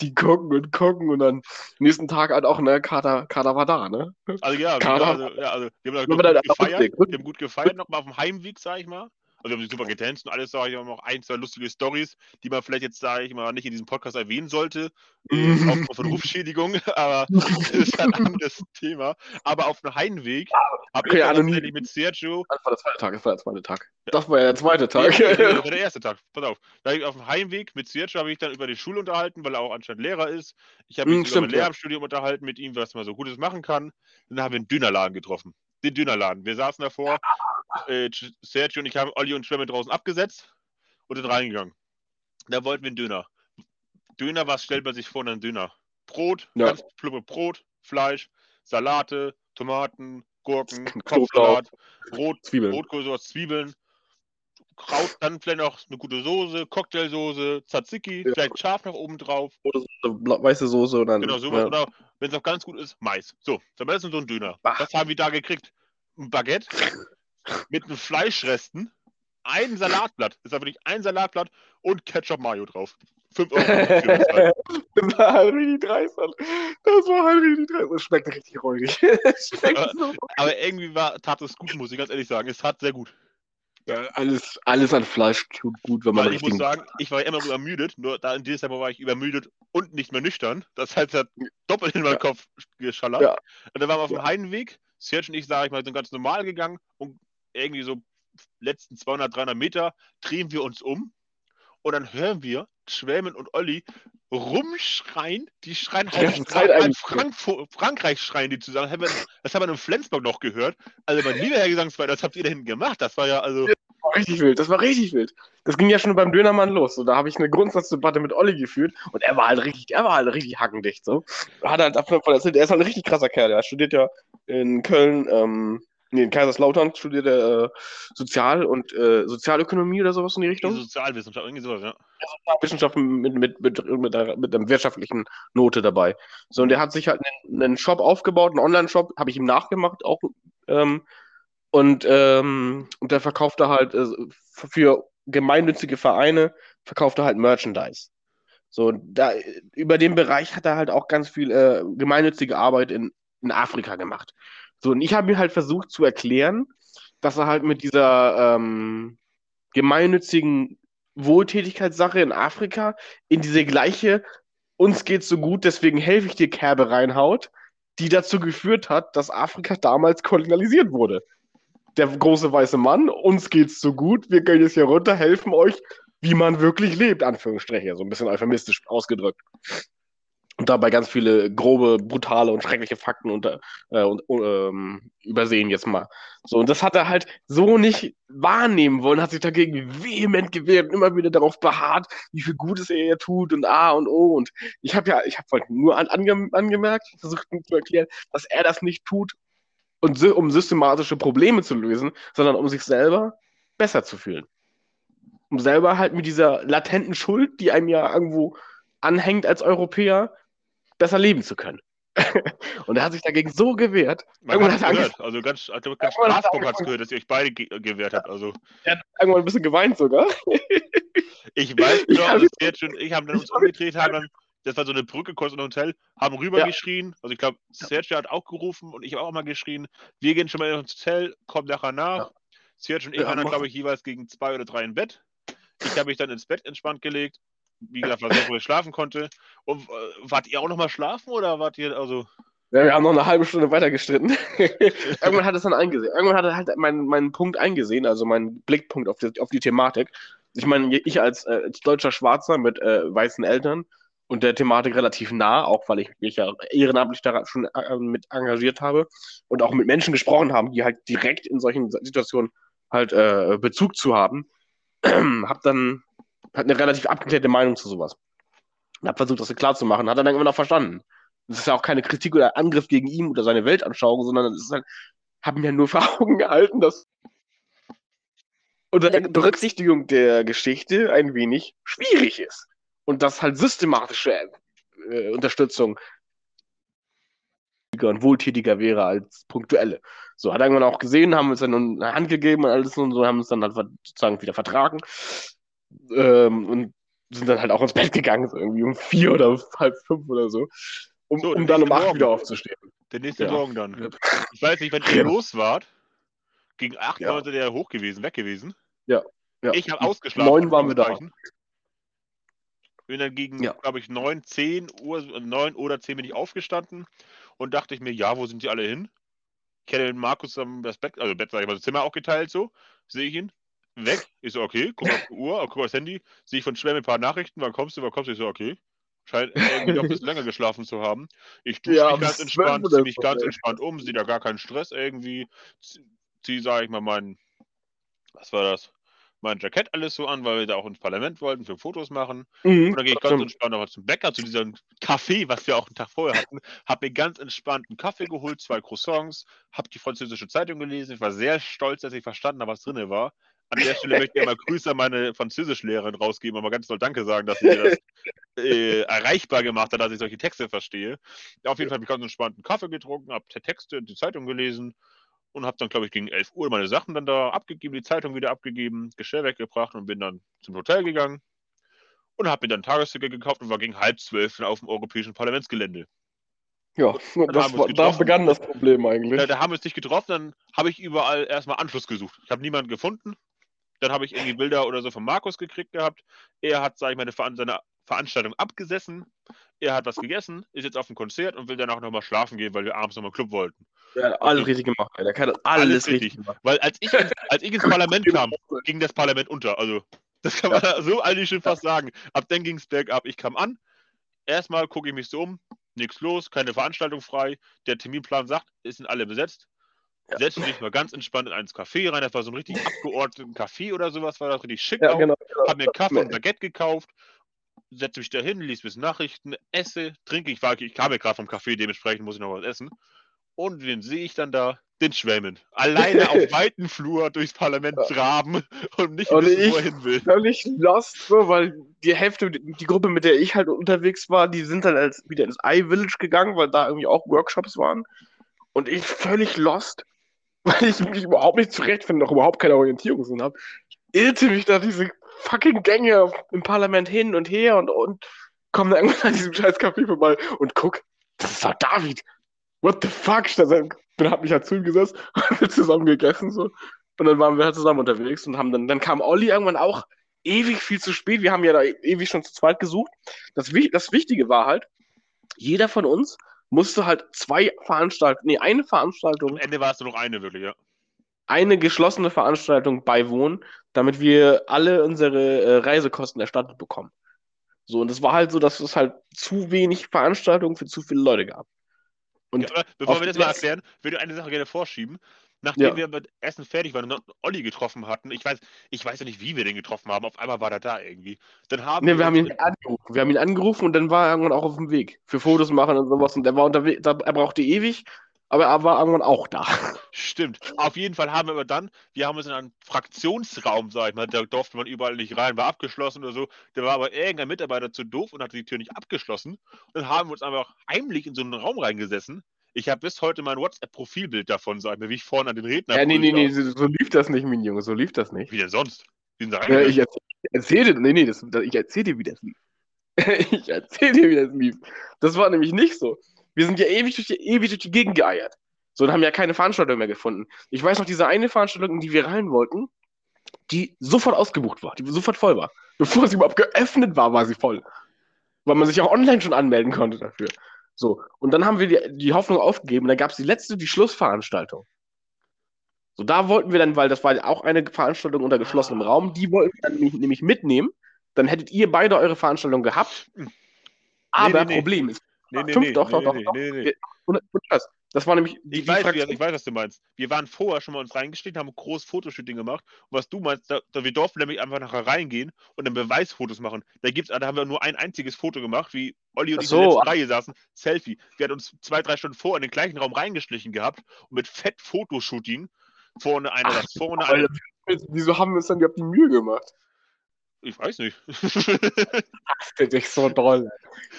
die gucken und gucken und dann nächsten Tag halt auch, ne, Kater, Kater war da, ne? Also ja, Kader. also, ja, also wir haben, gut auf gefeiert, wir haben gut gefeiert, nochmal auf dem Heimweg, sag ich mal. Also wir haben super getanzt und alles, sag ich mal, noch ein, zwei lustige Stories, die man vielleicht jetzt, sag ich mal, nicht in diesem Podcast erwähnen sollte, äh, aufgrund von Rufschädigung, aber das ist ein anderes Thema. Aber auf dem Heimweg habe Okay, ich tatsächlich mit Sergio Das war der zweite Tag, das war der zweite Tag. Das war ja der zweite Tag. Nee, das war der erste Tag. Pass auf. Da hab ich auf dem Heimweg mit Sergio habe ich dann über die Schule unterhalten, weil er auch anscheinend Lehrer ist. Ich habe Hm, mich über mein ja. Lehramtsstudium unterhalten mit ihm, was man so Gutes machen kann. Dann haben wir einen Dönerladen getroffen. Den Dönerladen. Wir saßen davor. Äh, Sergio und ich haben Olli und Schwemme draußen abgesetzt und sind reingegangen. Da wollten wir einen Döner. Döner, was stellt man sich vor, einen Döner? Brot, Ja. ganz plumpe Brot, Fleisch, Salate, Tomaten, Gurken. Kopfsalat, Brot, Zwiebeln. Rotkohl, Zwiebeln, Kraut, dann vielleicht noch eine gute Soße, Cocktailsoße, Tzatziki, Ja. vielleicht scharf noch oben drauf. Oder so weiße Soße dann. Genau, sowas. ja. Oder wenn es noch ganz gut ist, Mais. So, dann das so ein Döner. Bah. Was haben wir da gekriegt? Ein Baguette mit einem Fleischresten, ein Salatblatt. Ist aber nicht ein Salatblatt und Ketchup Mayo drauf. 5 Euro. das war halt richtig dreist. Das war halt richtig dreist. Das schmeckt richtig räudig. Aber- so. Aber irgendwie war, tat es gut, muss ich ganz ehrlich sagen. Es tat sehr gut. Ja, alles, alles an Fleisch tut gut, wenn man Weil ich muss sagen, ich war ja immer übermüdet, nur da in Dezember war ich übermüdet und nicht mehr nüchtern. Das heißt, hat doppelt in meinen Ja. Kopf geschallert. Ja. Und dann waren wir auf dem. Heimweg. Serge und ich, sage ich mal, sind ganz normal gegangen und irgendwie so letzten 200, 300 Meter drehen wir uns um und dann hören wir Schwämen und Olli rumschreien. Die schreien Zeit halb eigentlich. Frankfurt, Frankreich schreien die zusammen. Haben wir- Das haben wir in Flensburg noch gehört. Also mein lieber Herr Gesangsverein, das habt ihr da hinten gemacht. Das war ja also... war richtig wild. Das war richtig wild. Das ging ja schon beim Dönermann los. So, da habe ich eine Grundsatzdebatte mit Olli geführt und er war halt richtig, er war halt richtig hackendicht. So. Er hat halt er ist halt ein richtig krasser Kerl. Er studiert ja in Köln, ähm, nee, in Kaiserslautern studiert er äh, Sozial- und äh, Sozialökonomie oder sowas in die Die Richtung. Sozialwissenschaft, irgendwie sowas, ja. Wissenschaften mit, mit, mit, mit, der, mit einer wirtschaftlichen Note dabei. So, und der hat sich halt einen, einen Shop aufgebaut, einen Online-Shop, habe ich ihm nachgemacht auch. Ähm, und, ähm, und der verkaufte halt äh, für gemeinnützige Vereine, verkaufte halt Merchandise. So, da, über den Bereich hat er halt auch ganz viel äh, gemeinnützige Arbeit in, in Afrika gemacht. So, und ich habe mir halt versucht zu erklären, dass er halt mit dieser ähm, gemeinnützigen Wohltätigkeitssache in Afrika in diese gleiche uns geht's so gut, deswegen helfe ich dir Kerbe reinhaut, die dazu geführt hat, dass Afrika damals kolonialisiert wurde. Der große weiße Mann, uns geht's so gut, wir gehen jetzt hier runter, helfen euch, wie man wirklich lebt, Anführungsstriche, so ein bisschen euphemistisch ausgedrückt. Und dabei ganz viele grobe, brutale und schreckliche Fakten unter, äh, und, ähm, übersehen jetzt mal. So, und das hat er halt so nicht wahrnehmen wollen, hat sich dagegen vehement gewehrt und immer wieder darauf beharrt, wie viel Gutes er ihr tut und A und O. Und ich habe ja, ich habe halt nur an, ange, angemerkt, versucht ihm zu erklären, dass er das nicht tut, und, um systematische Probleme zu lösen, sondern um sich selber besser zu fühlen. Um selber halt mit dieser latenten Schuld, die einem ja irgendwo anhängt als Europäer, besser leben zu können. und er hat sich dagegen so gewehrt. Man Irgendwann hat er gehört. Also ganz, glaube, ganz Straßburg hat es gehört, dass ihr euch beide ge gewehrt habt. Also Er hat irgendwann ein bisschen geweint sogar. ich weiß hab- dass jetzt schon, ich habe dann uns umgedreht, haben dann, das war so eine Brücke, kostet ein Hotel, haben rüber Ja. Also ich glaube, Sergio hat auch gerufen und ich habe auch mal geschrien, wir gehen schon mal ins Hotel, kommt nachher nach. Ja. Sergio und ich waren dann, glaube ich, jeweils gegen zwei oder drei im Bett. Ich habe mich dann ins Bett entspannt gelegt. Wie gesagt, was ich, schlafen konnte. Und äh, wart ihr auch noch mal schlafen oder wart ihr, also, Ja, wir haben noch eine halbe Stunde weiter gestritten. Irgendwann hat es dann eingesehen. Irgendwann hat er halt meinen, meinen Punkt eingesehen, also meinen Blickpunkt auf die, auf die Thematik. Ich meine, ich als, äh, deutscher Schwarzer mit äh, weißen Eltern und der Thematik relativ nah, auch weil ich mich ja ehrenamtlich da schon äh, mit engagiert habe und auch mit Menschen gesprochen haben, die halt direkt in solchen Situationen halt äh, Bezug zu haben, habe dann halt eine relativ abgeklärte Meinung zu sowas. Und habe versucht, das klar zu machen, hat er dann immer noch verstanden. Das ist ja auch keine Kritik oder Angriff gegen ihn oder seine Weltanschauung, sondern es ist halt, habe mir nur vor Augen gehalten, dass unter Berücksichtigung der Geschichte ein wenig schwierig ist. Und dass halt systematische äh, Unterstützung und wohltätiger wäre als punktuelle. So, hat er irgendwann auch gesehen, haben uns dann eine Hand gegeben und alles und so, haben uns dann halt sozusagen wieder vertragen. Ähm, und sind dann halt auch ins Bett gegangen, so irgendwie um vier oder halb fünf oder so, um, So, um dann um acht Morgen. wieder aufzustehen. Der nächste Ja. Morgen dann. Ich weiß nicht, wenn ihr Ja. los wart. Gegen 8 Ja. war der hoch gewesen, weg gewesen. Ja. Ich habe ausgeschlafen. Neun waren wir da. Bin dann gegen, glaube ich, 9, 10 Uhr, 9 oder 10 bin ich aufgestanden und dachte ich mir, ja, wo sind die alle hin? Ich hätte mit Markus das Bett, also Bett, sag ich mal, das Zimmer auch geteilt so. Sehe ich ihn. Weg. Ich so, okay, guck auf die Uhr, guck aufs Handy, sehe ich von Schwemme ein paar Nachrichten, wann kommst du, wann kommst du? Ich so, okay. Scheint irgendwie noch ein bisschen länger geschlafen zu haben. Ich dusche Ja, mich ganz entspannt, 12 oder ziehe mich ganz entspannt um, sehe da gar keinen Stress irgendwie. Ziehe, sag ich mal, mein, was war das? Mein Jackett alles so an, weil wir da auch ins Parlament wollten, für Fotos machen. Mhm, Und dann gehe ich ganz stimmt. entspannt nochmal zum Bäcker, zu diesem Kaffee, was wir auch einen Tag vorher hatten. Habe mir ganz entspannt einen Kaffee geholt, zwei Croissants, habe die französische Zeitung gelesen. Ich war sehr stolz, dass ich verstanden habe, was drin war. An der Stelle möchte ich einmal Grüße an meine Französischlehrerin rausgeben und mal ganz doll Danke sagen, dass sie mir das äh, erreichbar gemacht hat, dass ich solche Texte verstehe. Ja, auf jeden Fall habe ich ganz entspannt einen Kaffee getrunken, habe die Texte, die Zeitung gelesen und habe dann, glaube ich, gegen 11 Uhr meine Sachen dann da abgegeben, die Zeitung wieder abgegeben, Geschirr weggebracht und bin dann zum Hotel gegangen und habe mir dann Tagesticket gekauft und war gegen halb zwölf auf dem europäischen Parlamentsgelände. Ja, das da begann das Problem eigentlich. Ja, da haben wir uns nicht getroffen, dann habe ich überall erstmal Anschluss gesucht. Ich habe niemanden gefunden. Dann habe ich irgendwie Bilder oder so von Markus gekriegt gehabt. Er hat, sage ich mal, Veran seine Veranstaltung abgesessen. Er hat was gegessen, ist jetzt auf dem Konzert und will danach nochmal schlafen gehen, weil wir abends nochmal Club wollten. Ja, alles richtig gemacht. Das alles, Alles richtig richtig. gemacht. Weil als ich, ins- als ich ins Parlament kam, ging das Parlament unter. Also, das kann man so eigentlich schon fast sagen. Ab dann ging es bergab. Ich kam an, erstmal gucke ich mich so um, nichts los, keine Veranstaltung frei. Der Terminplan sagt, es sind alle besetzt. Ja. Setze mich mal ganz entspannt in eins Café rein. Das war so ein richtig abgeordneten Café oder sowas, war das richtig schick. Ja, auch. genau. genau. Hab mir einen Kaffee und ein Baguette gekauft, setze mich da hin, lies bis Nachrichten, esse, trinke. Ich, war, ich kam ja gerade vom Café, dementsprechend muss ich noch was essen. Und wen sehe ich dann da? Den Schwämmen. Alleine auf weiten Flur durchs Parlament traben und nicht Und wissen, wo er ich- hin will. Völlig lost, so, weil die Hälfte, die Gruppe, mit der ich halt unterwegs war, die sind dann als, wieder ins iVillage gegangen, weil da irgendwie auch Workshops waren. Und ich völlig lost, weil ich mich überhaupt nicht zurechtfinde, noch überhaupt keine Orientierungssinn habe. Irrte mich da diese fucking Gänge im Parlament hin und her und, und komme dann irgendwann an diesem scheiß Café vorbei und guck, das ist doch David. What the fuck? Ich hab mich halt zu ihm gesetzt und wir zusammen gegessen so. Und dann waren wir halt zusammen unterwegs und haben dann, dann kam Olli irgendwann auch ewig viel zu spät. Wir haben ja da ewig schon zu zweit gesucht. Das, das Wichtige war halt, jeder von uns musste halt zwei Veranstaltungen, nee, eine Am Veranstaltung, Ende war es nur noch eine, wirklich, ja. eine geschlossene Veranstaltung beiwohnen, damit wir alle unsere äh, Reisekosten erstattet bekommen. So, und es war halt so, dass es halt zu wenig Veranstaltungen für zu viele Leute gab. Und ja bevor wir das mal erklären, würde ich eine Sache gerne vorschieben. Nachdem Ja. wir mit Essen fertig waren und Olli getroffen hatten, ich weiß, ich weiß ja nicht, wie wir den getroffen haben, auf einmal war er da irgendwie. Dann haben Nee, wir haben uns- ihn angerufen. Wir haben ihn angerufen und dann war er irgendwann auch auf dem Weg für Fotos machen und sowas. Und er war unterwegs, er brauchte ewig, aber er war irgendwann auch da. Stimmt. Auf jeden Fall haben wir aber dann, wir haben uns in einen Fraktionsraum, sag ich mal, da durfte man überall nicht rein, war abgeschlossen oder so. Da war aber irgendein Mitarbeiter zu doof und hatte die Tür nicht abgeschlossen. Und dann haben wir uns einfach heimlich in so einen Raum reingesessen. Ich habe bis heute mein WhatsApp-Profilbild davon, sag mal, wie ich vorne an den Redner Ja, nee, nee, nee, so, so lief das nicht, mein Junge, so lief das nicht. Wie denn sonst? Wie da Ja, ich erzähl, ich erzähl dir, nee, nee, das, ich erzähl dir, wie das lief. ich erzähl dir, wie das lief. Das war nämlich nicht so. Wir sind ja ewig durch die, ewig durch die Gegend geeiert. So, und haben ja keine Veranstaltung mehr gefunden. Ich weiß noch, diese eine Veranstaltung, in die wir rein wollten, die sofort ausgebucht war, die sofort voll war. Bevor sie überhaupt geöffnet war, war sie voll. Weil man sich auch online schon anmelden konnte dafür. So, und dann haben wir die, die Hoffnung aufgegeben. Dann gab es die letzte, die Schlussveranstaltung. So, da wollten wir dann, weil das war auch eine Veranstaltung unter geschlossenem Ah. Raum, die wollten wir dann nämlich, nämlich mitnehmen. Dann hättet ihr beide eure Veranstaltung gehabt. Aber nee, nee. Problem ist, Nee, nee, Fünf, nee, doch, nee, doch, doch, nee, doch. nee, nee, nee. und, und das, das war nämlich die, Ich weiß, Fraktion- ich weiß, was du meinst. Wir waren vorher schon mal uns reingestiegen, haben ein großes Fotoshooting gemacht. Und was du meinst, da, da wir durften nämlich einfach nachher reingehen und dann Beweisfotos machen. Da gibt's, da haben wir nur ein einziges Foto gemacht, wie Olli und Ach ich so, in der. Reihe saßen. Selfie. Wir hatten uns zwei, drei Stunden vor in den gleichen Raum reingeschlichen gehabt und mit fett Fotoshooting. Vorne einer, Ach, das vorne einer. Wieso haben wir uns dann überhaupt die Mühe gemacht? Ich weiß nicht. Ist echt so toll.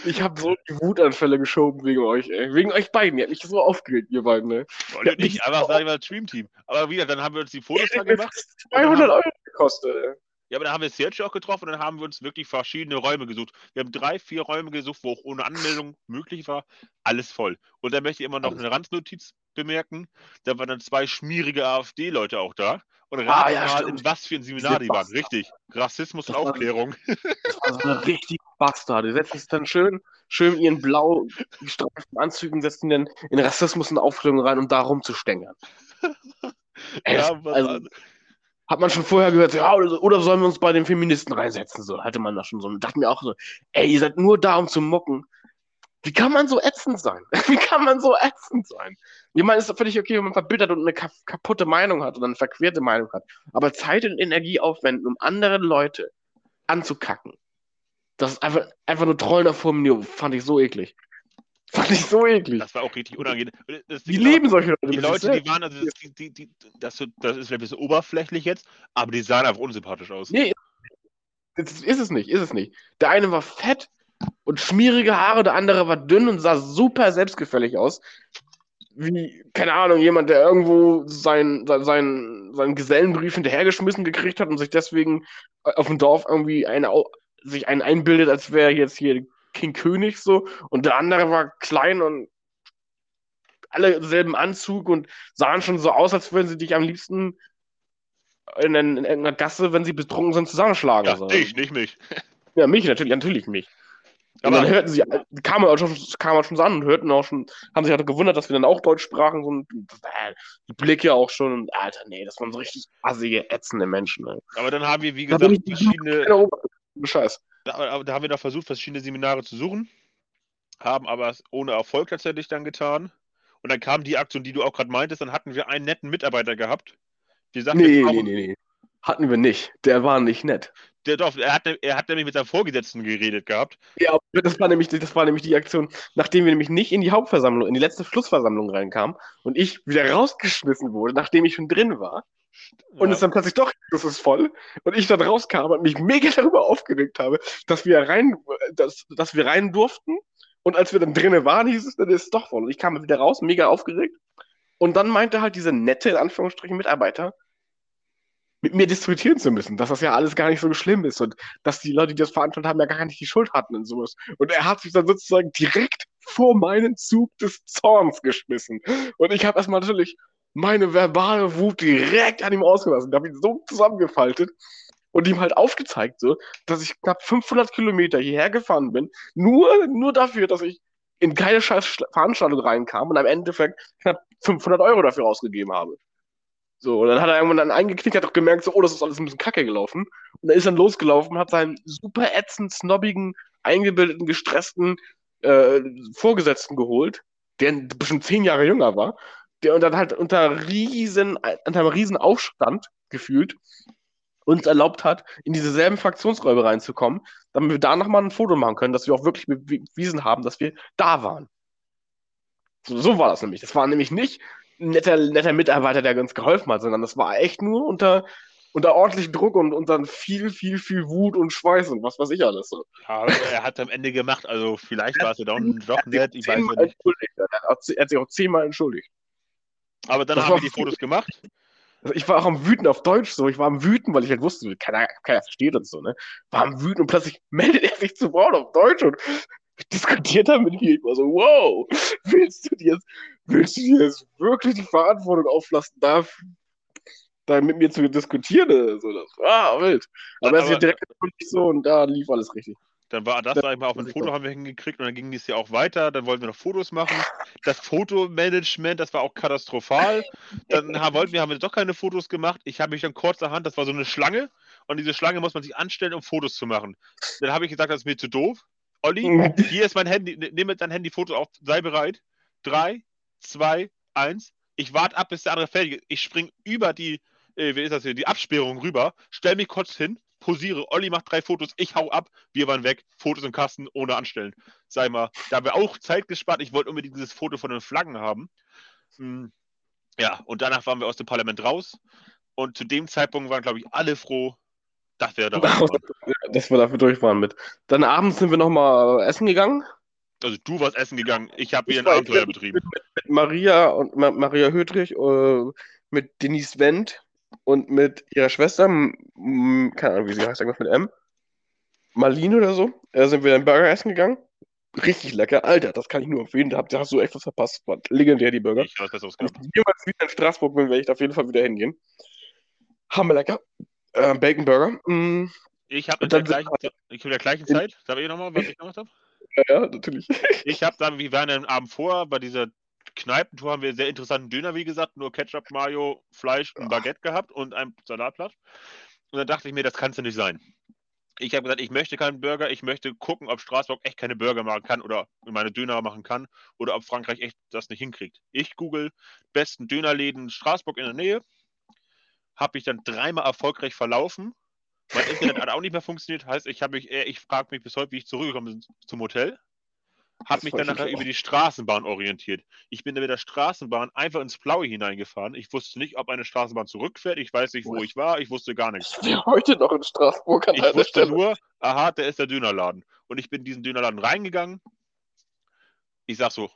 Ich habe so die Wutanfälle geschoben wegen euch, ey. Wegen euch beiden. Ihr habt mich so aufgeregt, ihr beiden, ne? Olli und ich, einfach sag ich mal, Dream Team. Aber wieder, dann haben wir uns die Fotos da Mir hat gemacht. das 200 Euro gekostet, ey. Ja, aber dann haben wir Sergio auch getroffen und dann haben wir uns wirklich verschiedene Räume gesucht. Wir haben drei, vier Räume gesucht, wo auch ohne Anmeldung möglich war. Alles voll. Und dann möchte ich immer noch Alles eine Randnotiz bemerken. Da waren dann zwei schmierige AfD-Leute auch da. Und Ah, ja, mal, stimmt. in was für ein Seminar die waren. Richtig. Rassismus und Aufklärung. Das war so eine richtige Bastard. Die setzen sich dann schön, schön in ihren blau gestreiften Anzügen, setzen dann in Rassismus und Aufklärung rein, um da rumzustängern. Ey, Ja, also, hat man schon vorher gehört, ja, oder, oder sollen wir uns bei den Feministen reinsetzen? So, hatte man da schon so. Und dachte mir auch so, ey, ihr seid nur da, um zu mocken. Wie kann man so ätzend sein? Wie kann man so ätzend sein? Ich meine, es ist völlig okay, wenn man verbittert und eine ka kaputte Meinung hat oder eine verquerte Meinung hat. Aber Zeit und Energie aufwenden, um andere Leute anzukacken. Das ist einfach, einfach nur Trollen auf hohem Niveau. Fand ich so eklig. Fand ich so eklig. das war auch richtig unangenehm. Das Die leben solche Leute. Die Leute, die waren, also das, die, die, das, das ist ein bisschen oberflächlich jetzt, aber die sahen einfach unsympathisch aus. Nee, ist es nicht, ist es nicht. Der eine war fett und schmierige Haare, der andere war dünn und sah super selbstgefällig aus. Wie, keine Ahnung, jemand, der irgendwo sein, sein, sein, seinen Gesellenbrief hinterhergeschmissen gekriegt hat und sich deswegen auf dem Dorf irgendwie eine, sich einen einbildet, als wäre jetzt hier King König so. Und der andere war klein und alle selben Anzug und sahen schon so aus, als würden sie dich am liebsten in, in, in irgendeiner Gasse, wenn sie betrunken sind, zusammenschlagen. Ja, so. dich, nicht mich. Ja, mich natürlich, natürlich mich. Aber dann hörten sie, kamen auch schon, kamen auch schon so an und hörten auch schon, haben sich halt gewundert, dass wir dann auch Deutsch sprachen so, und äh, die Blicke auch schon und Alter, nee, das waren so richtig assige, ätzende Menschen. Ne. Aber dann haben wir, wie gesagt, verschiedene, Scheiß. da, da haben wir da versucht, verschiedene Seminare zu suchen, haben aber ohne Erfolg tatsächlich dann getan. Und dann kam die Aktion, die du auch gerade meintest, dann hatten wir einen netten Mitarbeiter gehabt. Die sagten, Nee, wir nee, nee, nee. Hatten wir nicht. Der war nicht nett. Der, doch, er, hat, er hat nämlich mit seinem Vorgesetzten geredet gehabt. Ja, das war nämlich, das war nämlich die Aktion, nachdem wir nämlich nicht in die Hauptversammlung, in die letzte Schlussversammlung reinkamen und ich wieder rausgeschmissen wurde, nachdem ich schon drin war. Und Ja. es dann plötzlich doch, das ist voll. Und ich dann rauskam und mich mega darüber aufgeregt habe, dass wir rein, dass, dass wir rein durften. Und als wir dann drinnen waren, hieß es, dann ist es doch voll. Und ich kam wieder raus, mega aufgeregt. Und dann meinte halt dieser nette, in Anführungsstrichen, Mitarbeiter, mit mir diskutieren zu müssen, dass das ja alles gar nicht so schlimm ist und dass die Leute, die das veranstaltet haben, ja gar nicht die Schuld hatten und sowas. Und er hat sich dann sozusagen direkt vor meinen Zug des Zorns geschmissen. Und ich habe erstmal natürlich meine verbale Wut direkt an ihm ausgelassen. Ich habe ihn so zusammengefaltet und ihm halt aufgezeigt, so, dass ich knapp 500 Kilometer hierher gefahren bin, nur, nur dafür, dass ich in keine scheiß Veranstaltung reinkam und am Endeffekt knapp 500 Euro dafür ausgegeben habe. So, und dann hat er irgendwann dann eingeknickt, hat doch gemerkt, so, oh, das ist alles ein bisschen kacke gelaufen. Und er ist dann losgelaufen, hat seinen super ätzend, snobbigen, eingebildeten, gestressten äh, Vorgesetzten geholt, der bestimmt zehn Jahre jünger war, der und dann halt unter riesen, unter einem riesen Aufstand gefühlt uns erlaubt hat, in diese selben Fraktionsräume reinzukommen, damit wir da nochmal ein Foto machen können, dass wir auch wirklich bewiesen haben, dass wir da waren. So, so war das nämlich. Das war nämlich nicht netter, netter Mitarbeiter, der uns geholfen hat, sondern das war echt nur unter, unter ordentlichem Druck und unter viel, viel, viel Wut und Schweiß und was weiß ich alles. So. Ja, er hat am Ende gemacht, also vielleicht war es ja doch, doch nett, ich weiß nicht. Er hat, sich auch zehnmal entschuldigt. Aber dann Das haben wir die Fotos gemacht. Also ich war auch am Wüten auf Deutsch so. Ich war am Wüten, weil ich halt wusste, keiner, keiner versteht uns so, ne? War am Wüten und plötzlich meldet er sich zu Wort auf Deutsch und diskutiert dann mit mir. Ich war so, wow, willst du dir jetzt, willst du dir jetzt wirklich die Verantwortung auflassen, da, da mit mir zu diskutieren? So, das war wild. Aber, er ist Aber- ja direkt so und da lief alles richtig. Dann war das, sag ich mal, auf ein Foto haben wir hingekriegt und dann ging es ja auch weiter. Dann wollten wir noch Fotos machen. Das Fotomanagement, das war auch katastrophal. Dann haben, wollten wir, haben wir doch keine Fotos gemacht. Ich habe mich dann kurzerhand, das war so eine Schlange und diese Schlange muss man sich anstellen, um Fotos zu machen. Dann habe ich gesagt, das ist mir zu doof. Olli, hier ist mein Handy, nimm mit dein Handy-Foto auf, sei bereit. Drei, zwei, eins. Ich warte ab, bis der andere fertig ist. Ich spring über die, äh, wie ist das hier, die Absperrung rüber, stell mich kurz hin, posiere. Olli macht drei Fotos, ich hau ab, wir waren weg, Fotos im Kasten, ohne anstellen. Sag mal, da haben wir auch Zeit gespart. Ich wollte unbedingt dieses Foto von den Flaggen haben. Hm, ja, und danach waren wir aus dem Parlament raus. Und zu dem Zeitpunkt waren, glaube ich, alle froh, dass wir da. Dass wir dafür durch waren mit. Dann abends sind wir nochmal essen gegangen. Also du warst essen gegangen, ich habe wieder Ich ein Abenteuer betrieben. Mit, mit Maria und Ma Maria Hödrich, äh, mit Denise Wendt und mit ihrer Schwester, M keine Ahnung, wie sie heißt, irgendwas mit M. Marlene oder so. Da sind wir dann Burger essen gegangen. Richtig lecker. Alter, das kann ich nur empfehlen. Da, hast du echt was verpasst. War legendär, die Burger. Ich weiß besseres Wenn ich jemals wieder in Straßburg bin, werde ich da auf jeden Fall wieder hingehen. Hammerlecker. Äh, Bacon Burger. Mm, Ich habe in der gleichen, ich hab der gleichen Zeit, sag ich nochmal, was ich gemacht habe? ja, ja, natürlich. Ich habe dann, wir waren am Abend vorher bei dieser Kneipentour, haben wir sehr interessanten Döner, wie gesagt, nur Ketchup, Mayo, Fleisch, ein Baguette gehabt und ein Salatblatt. Und dann dachte ich mir, das kannst du nicht sein. Ich habe gesagt, ich möchte keinen Burger, ich möchte gucken, ob Straßburg echt keine Burger machen kann oder meine Döner machen kann oder ob Frankreich echt das nicht hinkriegt. Ich google besten Dönerläden Straßburg in der Nähe, habe mich dann dreimal erfolgreich verlaufen. Mein Internet hat auch nicht mehr funktioniert, heißt, ich, hab mich, ich frage mich bis heute, wie ich zurückgekommen bin zum Hotel. Habe mich dann ich nachher über die Straßenbahn orientiert. Ich bin dann mit der Straßenbahn einfach ins Blaue hineingefahren. Ich wusste nicht, ob eine Straßenbahn zurückfährt. Ich weiß nicht, wo ich war. Ich wusste gar nichts. Ich heute noch in Straßburg an Ich wusste Stelle. nur, aha, da ist der Dönerladen. Und ich bin in diesen Dönerladen reingegangen. Ich sag so,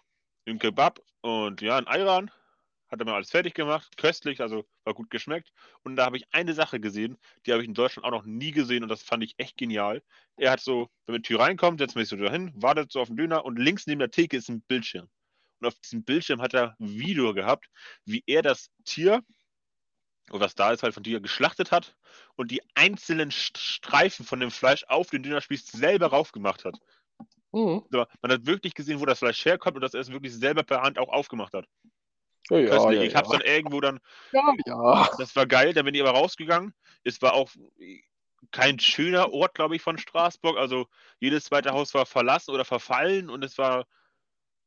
ein Kebab und ja, ein Ayran. Hat er mir alles fertig gemacht. Köstlich, also war gut geschmeckt. Und da habe ich eine Sache gesehen, die habe ich in Deutschland auch noch nie gesehen und das fand ich echt genial. Er hat so, wenn man die Tür reinkommt, setzt man sich so dahin, wartet so auf den Döner und links neben der Theke ist ein Bildschirm. Und auf diesem Bildschirm hat er ein Video gehabt, wie er das Tier, oder was da ist, halt von Tier geschlachtet hat und die einzelnen St- Streifen von dem Fleisch auf den Dönerspieß selber raufgemacht hat. Mhm. Man hat wirklich gesehen, wo das Fleisch herkommt und dass er es wirklich selber per Hand auch aufgemacht hat. Ja, ja, Köstlich. ja, ich habe es ja. dann irgendwo dann, ja, ja. das war geil, dann bin ich aber rausgegangen. Es war auch kein schöner Ort, glaube ich, von Straßburg. Also jedes zweite Haus war verlassen oder verfallen und es war,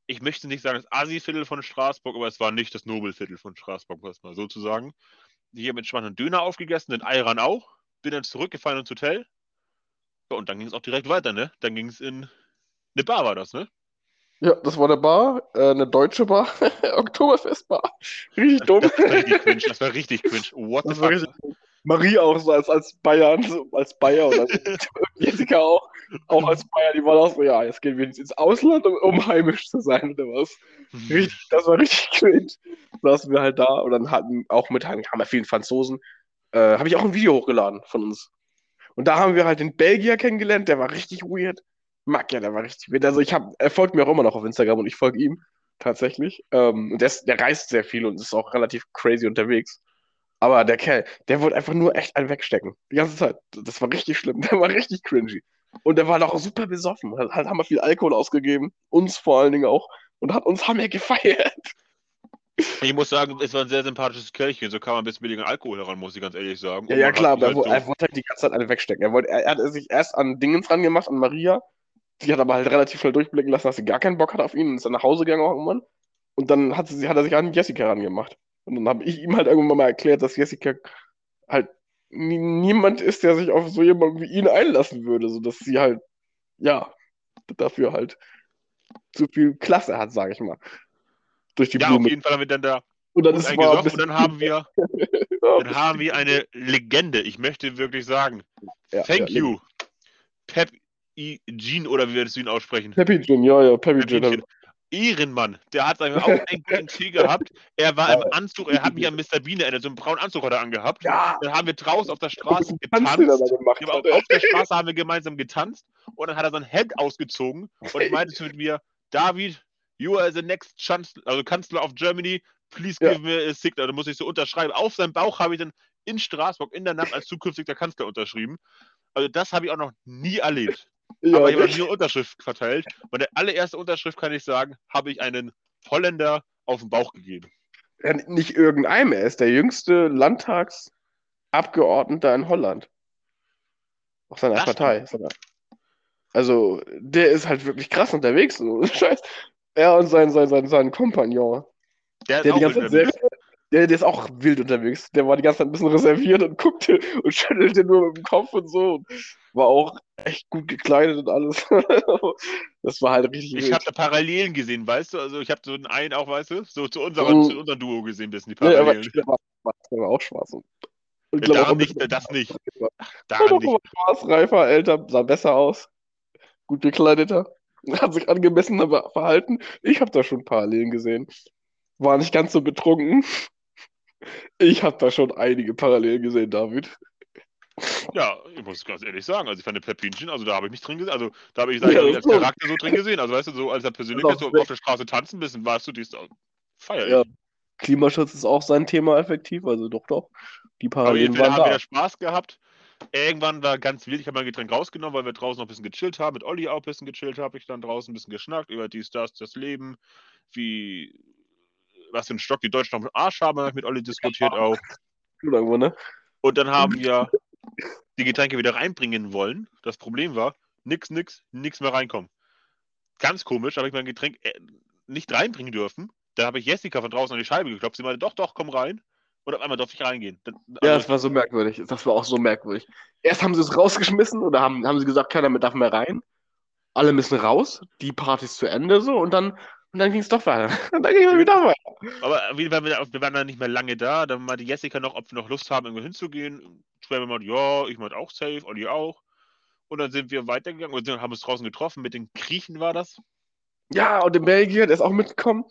ich möchte nicht sagen das Asi-Viertel von Straßburg, aber es war nicht das Nobelviertel von Straßburg, was mal so zu sagen. Ich habe entspannt einen Döner aufgegessen, den Ayran auch, bin dann zurückgefahren ins Hotel. Ja, und dann ging es auch direkt weiter, ne? Dann ging es in eine Bar, war das, ne? Ja, das war eine Bar, äh, eine deutsche Bar, Oktoberfestbar. Richtig dumm. Das war richtig cringe, das war richtig cringe. What the Das war fuck? Marie auch so als, als Bayern, so als Bayer und Jessica auch, auch als Bayer, die waren auch so, ja, jetzt gehen wir ins Ausland, um, um heimisch zu sein oder was. Richtig, das war richtig cringe. Saßen wir halt da und dann hatten auch mit, haben wir vielen Franzosen, äh, habe ich auch ein Video hochgeladen von uns. Und da haben wir halt den Belgier kennengelernt, der war richtig weird. Mag ja, der war richtig weird. Also ich habe, er folgt mir auch immer noch auf Instagram und ich folge ihm tatsächlich. Ähm, und der, ist, der reist sehr viel und ist auch relativ crazy unterwegs. Aber der Kerl, der wollte einfach nur echt einen wegstecken. Die ganze Zeit. Das war richtig schlimm. Der war richtig cringy. Und der war auch super besoffen. Halt haben wir viel Alkohol ausgegeben. Uns vor allen Dingen auch. Und hat uns haben wir gefeiert. Ich muss sagen, es war ein sehr sympathisches Kerlchen. So kam man ein bisschen billigen Alkohol heran, muss ich ganz ehrlich sagen. Ja, ja, klar, hat aber er, halt wo- so- er wollte halt die ganze Zeit eine wegstecken. Er, wollte, er, er hat sich erst an Dingens ran gemacht, an Maria. Die hat aber halt relativ schnell durchblicken lassen, dass sie gar keinen Bock hat auf ihn und ist dann nach Hause gegangen auch irgendwann. Und dann hat, sie, hat er sich an Jessica rangemacht. Und dann habe ich ihm halt irgendwann mal erklärt, dass Jessica halt nie, niemand ist, der sich auf so jemanden wie ihn einlassen würde. So dass sie halt, ja, dafür halt zu viel Klasse hat, sage ich mal. Durch die ja, auf Blume. jeden Fall haben wir dann da Und dann gut ist mal und dann haben wir, dann haben wir eine Legende. Ich möchte wirklich sagen, ja, thank ja, you, Pep. Jean oder wie wir das ihn aussprechen. Peppy Gin, ja, ja, Peppy Gin. Pepinchen. Ehrenmann, der hat auch einen guten Tee gehabt. Er war im Anzug, er hat mich an Mr. Bean erinnert, so einen braunen Anzug hat er angehabt. Ja, Dann haben wir draußen auf der Straße getanzt. gemacht Ja, auf der Straße haben wir gemeinsam getanzt und dann hat er sein Hemd ausgezogen und meinte zu mir, David, you are the next Chancellor, also Kanzler of Germany, please Ja. give me a signal. Da muss ich so unterschreiben. Auf seinem Bauch habe ich dann in Straßburg in der Nacht als zukünftiger Kanzler unterschrieben. Also das habe ich auch noch nie erlebt. Ja, aber ich habe eine Unterschrift verteilt. Meine allererste Unterschrift, kann ich sagen, habe ich einen Holländer auf den Bauch gegeben. Ja, nicht irgendeinem, er ist der jüngste Landtagsabgeordnete in Holland. Aus seiner Das Partei. Also, der ist halt wirklich krass unterwegs. So. Scheiß. Er und sein, sein, sein, sein Kompagnon. Der ist Der, die auch ganze Zeit unterwegs. Der, der ist auch wild unterwegs. Der war die ganze Zeit ein bisschen reserviert und guckte und schüttelte nur mit dem Kopf und so. Und war auch echt gut gekleidet und alles. Das war halt richtig Ich habe da Parallelen gesehen, weißt du? Also ich habe so einen einen auch, weißt du, so zu unserem, Mhm. zu unserem Duo gesehen, das sind die Ja, aber Parallelen. der war, der war auch schwarz. Und, und Ja, glaub auch nicht, bisschen- das nicht. Doch nicht. aber schwarz, reifer, älter, sah besser aus. Gut gekleideter. Hat sich angemessener be- verhalten. Ich habe da schon Parallelen gesehen. War nicht ganz so betrunken. Ich habe da schon einige Parallelen gesehen, David. Ja, ich muss ganz ehrlich sagen, also ich fand den Pepinchen, also da habe ich mich drin gesehen, also da habe ich sag ich Ja, das als. Charakter so drin gesehen, also weißt du, so als er persönlich ist, so auf der Straße tanzen, bisschen warst du, die ist feier ich. Ja. Klimaschutz ist auch sein Thema effektiv, also doch, doch. Die Parallelen wir haben waren wieder da. Spaß gehabt. Irgendwann war ganz wild, ich habe mein Getränk rausgenommen, weil wir draußen noch ein bisschen gechillt haben. Mit Olli auch ein bisschen gechillt habe ich dann draußen ein bisschen geschnackt über dies, das, das Leben, wie, was für einen Stock die Deutschen dem Arsch haben, habe ich mit Olli diskutiert auch. Irgendwo, ne? Und dann haben wir die Getränke wieder reinbringen wollen. Das Problem war, nix, nix, nix mehr reinkommen. Ganz komisch, habe ich mein Getränk äh, nicht reinbringen dürfen. Da habe ich Jessica von draußen an die Scheibe geklopft. Sie meinte, doch, doch, komm rein. Und auf einmal durfte ich reingehen. Dann, Ja, also, das war so merkwürdig. Das war auch so merkwürdig. Erst haben sie es rausgeschmissen oder haben, haben sie gesagt, keiner mehr darf mehr rein. Alle müssen raus. Die Party ist zu Ende so und dann, und dann ging es doch weiter. Und dann ging es wieder weiter. Aber wir waren, wir waren dann nicht mehr lange da. Dann meinte Jessica noch, ob wir noch Lust haben, irgendwo hinzugehen. Schwer meinte, ja, ich meinte auch safe, Olli auch. Und dann sind wir weitergegangen und haben uns draußen getroffen. Mit den Griechen war das. Ja, und in Belgien, der ist auch mitgekommen.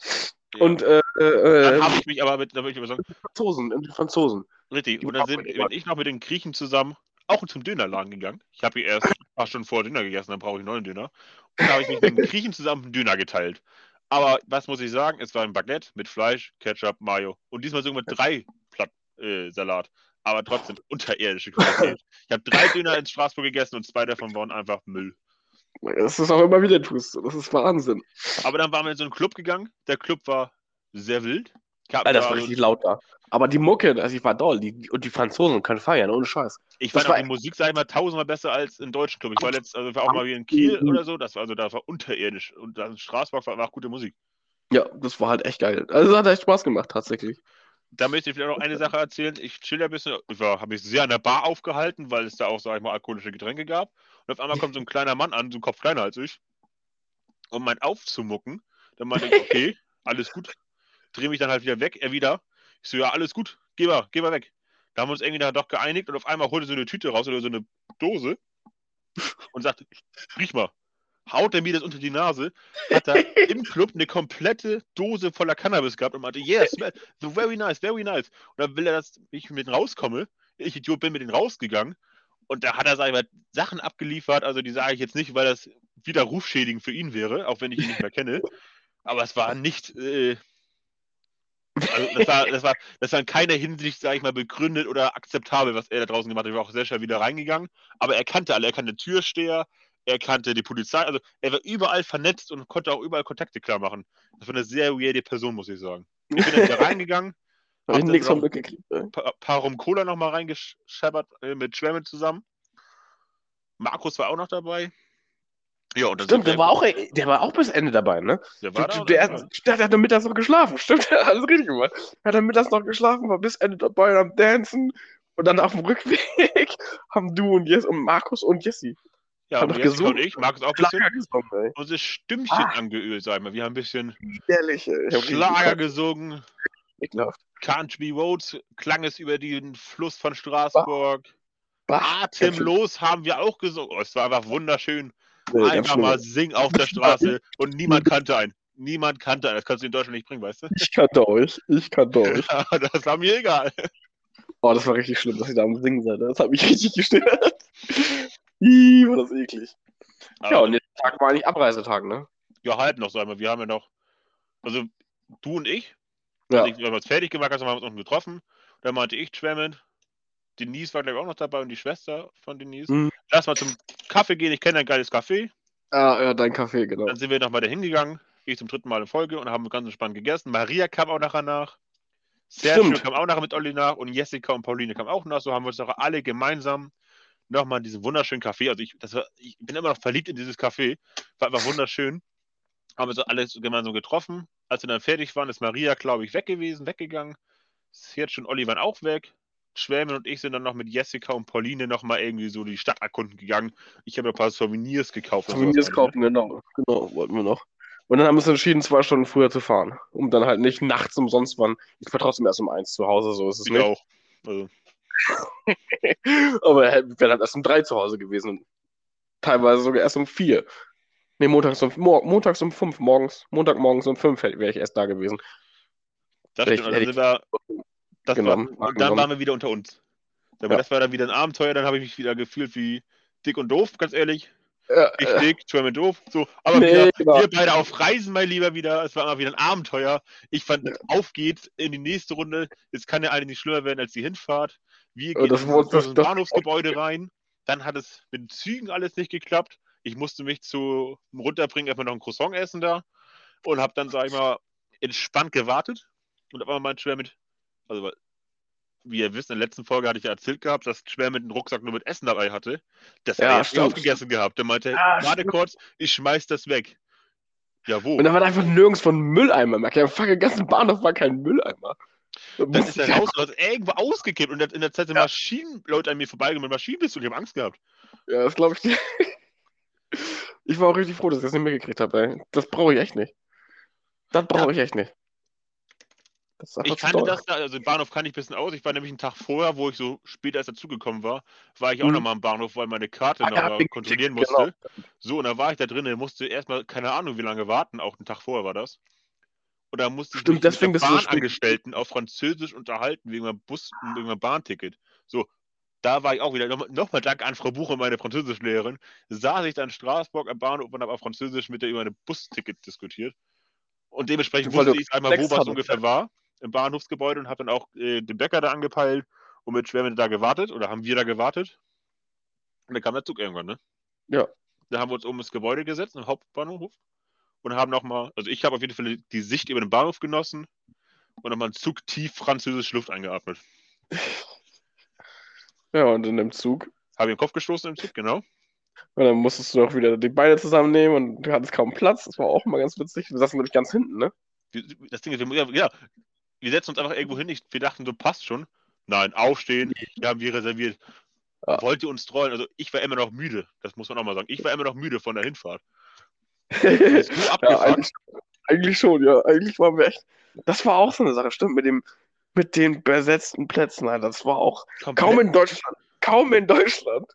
Ja. Und äh, dann äh, habe ich mich aber mit, da will ich aber sagen, Franzosen, und die Franzosen. richtig. Und dann sind, mit bin ich noch mit den Griechen zusammen auch zum Dönerladen gegangen. Ich habe hier erst ein paar Stunden vor Döner gegessen, dann brauche ich einen neuen Döner. Und da habe ich mich mit den Griechen zusammen einen Döner geteilt. Aber was muss ich sagen? Es war ein Baguette mit Fleisch, Ketchup, Mayo. Und diesmal sogar mit drei Platt, äh, Salat. Aber trotzdem unterirdische Qualität. Ich habe drei Döner in Straßburg gegessen und zwei davon waren einfach Müll. Das ist auch immer wieder tust. Das ist Wahnsinn. Aber dann waren wir in so einen Club gegangen. Der Club war sehr wild. Hab Alter, das da war richtig laut da. Aber die Mucke, also ich war doll. Die, und die Franzosen können feiern, ohne Scheiß. ich fand auch war- die Musik, sag ich mal, tausendmal besser als in deutschen Club. Ich war letzt, also war auch mal wie in Kiel oder so. Das war also da war unterirdisch. Und in Straßburg war, war auch gute Musik. Ja, das war halt echt geil. Also hat echt Spaß gemacht, tatsächlich. Da möchte ich vielleicht noch eine Sache erzählen. Ich chill ein bisschen. Ich habe mich sehr an der Bar aufgehalten, weil es da auch, sag ich mal, alkoholische Getränke gab. Und auf einmal kommt so ein kleiner Mann an, so ein Kopf kleiner als ich, um meinen aufzumucken. Dann meinte ich, okay, alles gut. Drehe mich dann halt wieder weg, er wieder. Ich so, ja, alles gut, geh mal, geh mal weg. Da haben wir uns irgendwie dann doch geeinigt und auf einmal holte so eine Tüte raus oder so eine Dose und sagte, riech mal. Haut er mir das unter die Nase, hat er im Club eine komplette Dose voller Cannabis gehabt und meinte, yes, so very nice, very nice. Und dann will er, dass ich mit denen rauskomme. Ich Idiot bin mit denen rausgegangen. Und da hat er, sag ich mal, Sachen abgeliefert, also die sage ich jetzt nicht, weil das wieder rufschädigend für ihn wäre, auch wenn ich ihn nicht mehr kenne. Aber es war nicht, äh, also das war, das war, das war in keiner Hinsicht, sage ich mal, begründet oder akzeptabel, was er da draußen gemacht hat. Ich war auch sehr schnell wieder reingegangen. Aber er kannte alle, er kannte Türsteher, er kannte die Polizei, also er war überall vernetzt und konnte auch überall Kontakte klar machen. Das war eine sehr weirde Person, muss ich sagen. Ich bin dann wieder reingegangen, Hab ich nichts von mitgekriegt. ey. paar, Rum Cola nochmal reingescheppert äh, mit Schwämme zusammen. Markus war auch noch dabei. Ja, und dann Stimmt, der war, auch, der war auch bis Ende dabei, ne? der war Stimmt, der, der, der hat dann mittags noch geschlafen. Stimmt, der hat alles richtig gemacht. Er hat dann mittags noch geschlafen, war bis Ende dabei am Dancen. Und dann auf dem Rückweg haben du und Jess und Markus und Jessie ja, hab und Jessica gesungen. und ich, Markus auch ein bisschen, gesungen, unser Stimmchen Ah. angeölt, sagen wir. Wir haben ein bisschen Ehrlich, Schlager gesungen. ekelhaft. Country Roads klang es über den Fluss von Straßburg. Bah, Atemlos haben wir auch gesungen. Oh, es war einfach wunderschön. Einfach mal singen auf der Straße und niemand kannte einen. Niemand kannte einen. Das kannst du in Deutschland nicht bringen, weißt du? Ich kannte euch. Ich kannte euch. das war mir egal. Oh, das war richtig schlimm, dass ihr da am Singen seid. Das hat mich richtig gestört. Ih, war das eklig. Ja, und der Tag war eigentlich Abreisetag, ne? Ja, halb noch, sagen wir. Wir haben ja noch, also du und ich, Ja. also ich, wir haben uns fertig gemacht, also haben wir uns unten getroffen. Dann meinte ich, schwemmend, Denise war, glaube ich, auch noch dabei und die Schwester von Denise. Mhm. Lass mal zum Kaffee gehen. Ich kenne ein geiles Café. Ah, ja, dein Kaffee, genau. Dann sind wir nochmal dahin gegangen. Ich zum dritten Mal in Folge und haben ganz entspannt gegessen. Maria kam auch nachher nach. Sergio Stimmt. kam auch nachher mit Olli nach und Jessica und Pauline kamen auch nach. So haben wir uns doch alle gemeinsam nochmal in diesem wunderschönen Café. Also ich, das war, ich bin immer noch verliebt in dieses Café. War einfach wunderschön. Haben wir so alles gemeinsam getroffen. Als wir dann fertig waren, ist Maria, glaube ich, weg gewesen, weggegangen. Sergio und Olli waren auch weg. Schwämen und ich sind dann noch mit Jessica und Pauline nochmal irgendwie so die Stadt erkunden gegangen. Ich habe ein paar Souvenirs gekauft. Souvenirs sowas, kaufen, genau. Genau, wollten wir noch. Und dann haben wir uns entschieden, zwei Stunden früher zu fahren. Um dann halt nicht nachts umsonst wann. Ich war trotzdem erst um eins zu Hause, so ist es Ich nicht. auch. Also, Aber wir wären halt erst um drei zu Hause gewesen. Und teilweise sogar erst um vier. Nee, montags um, mor montags um fünf morgens. Montagmorgens um fünf wäre ich erst da gewesen. das stimmt. ich- Also sind wir, das genommen, war, und dann genommen. waren wir wieder unter uns. Dann, Ja. Das war dann wieder ein Abenteuer. Dann habe ich mich wieder gefühlt wie dick und doof, ganz ehrlich. Ja, Ich äh, dick, Schwämme doof. So, aber Nee, wieder, genau. wir beide auf Reisen, mein Lieber, wieder. Es war immer wieder ein Abenteuer. Ich fand, auf geht's in die nächste Runde. Es kann ja eine nicht schlimmer werden als die Hinfahrt. Wir Ja, gehen das in das, das- das- Bahnhofsgebäude rein. Dann hat es mit den Zügen alles nicht geklappt. Ich musste mich zu runterbringen, erstmal noch ein Croissant essen da. Und habe dann, sag ich mal, entspannt gewartet. Und auf einmal meint Schwer mit, also weil- wie ihr wisst, in der letzten Folge hatte ich ja erzählt gehabt, dass Schwer mit dem Rucksack nur mit Essen dabei hatte. Das hat Ja, er jetzt aufgegessen gehabt. Der meinte, Ah, warte kurz, ich schmeiß das weg. Ja, wo? Und da war da einfach nirgends von Mülleimer. Merk, der fucking ganzen Bahnhof war kein Mülleimer. Da Dann ist er raus und hat irgendwo ausgekippt und in der Zeit sind Ja. Maschinenleute an mir vorbeigegangen mit Maschinenpistole. Ich habe Angst gehabt. Ja, das glaube ich dir. Ich war auch richtig froh, dass ich das nicht mitgekriegt habe, ey. Das brauche ich echt nicht. Das brauche ich echt nicht. Ich kannte das da, also den Bahnhof kannte ich ein bisschen aus. Ich war nämlich einen Tag vorher, wo ich so später erst dazugekommen war, war ich auch Mhm. noch mal am Bahnhof, weil meine Karte Ah, noch ja, kontrollieren Ticket, musste. So, und da war ich da drinnen, musste erstmal, keine Ahnung, wie lange warten, auch einen Tag vorher war das. Und da musste ich Stimmt, mich deswegen mit der du so Bahnangestellten auf Französisch unterhalten, wegen meinem Bus, wegen meinem Bahnticket. So, da war ich auch wieder, nochmal noch Dank an Frau Bucher, meine Französischlehrerin, saß ich dann in Straßburg am Bahnhof und habe auf Französisch mit der über ein Busticket diskutiert. Und dementsprechend wusste ich einmal, wo was ungefähr war im Bahnhofsgebäude und habe dann auch äh, den Bäcker da angepeilt und mit Schwermittel da gewartet oder haben wir da gewartet. Und dann kam der Zug irgendwann, ne? Ja. Da haben wir uns oben ins Gebäude gesetzt, im Hauptbahnhof und haben nochmal, also ich habe auf jeden Fall die Sicht über den Bahnhof genossen und nochmal einen Zug tief französische Luft eingeatmet. Ja, und in dem Zug. Habe ich den Kopf gestoßen im Zug, genau. Und dann musstest du auch wieder die Beine zusammennehmen und du hattest kaum Platz. Das war auch mal ganz witzig. Wir saßen, glaube ich, ganz hinten, ne? Das Ding ist, wir, ja, ja, wir setzen uns einfach irgendwo hin. Ich, wir dachten, so passt schon. Nein, aufstehen. Wir haben wir reserviert. Ja. Wollt ihr uns trollen? Also ich war immer noch müde. Das muss man auch mal sagen. Ich war immer noch müde von der Hinfahrt. ja, eigentlich, eigentlich schon, ja. Eigentlich waren wir echt. Das war auch so eine Sache, stimmt, mit dem, mit den besetzten Plätzen, Alter. Das war auch Komplett- kaum in Deutschland. Kaum in Deutschland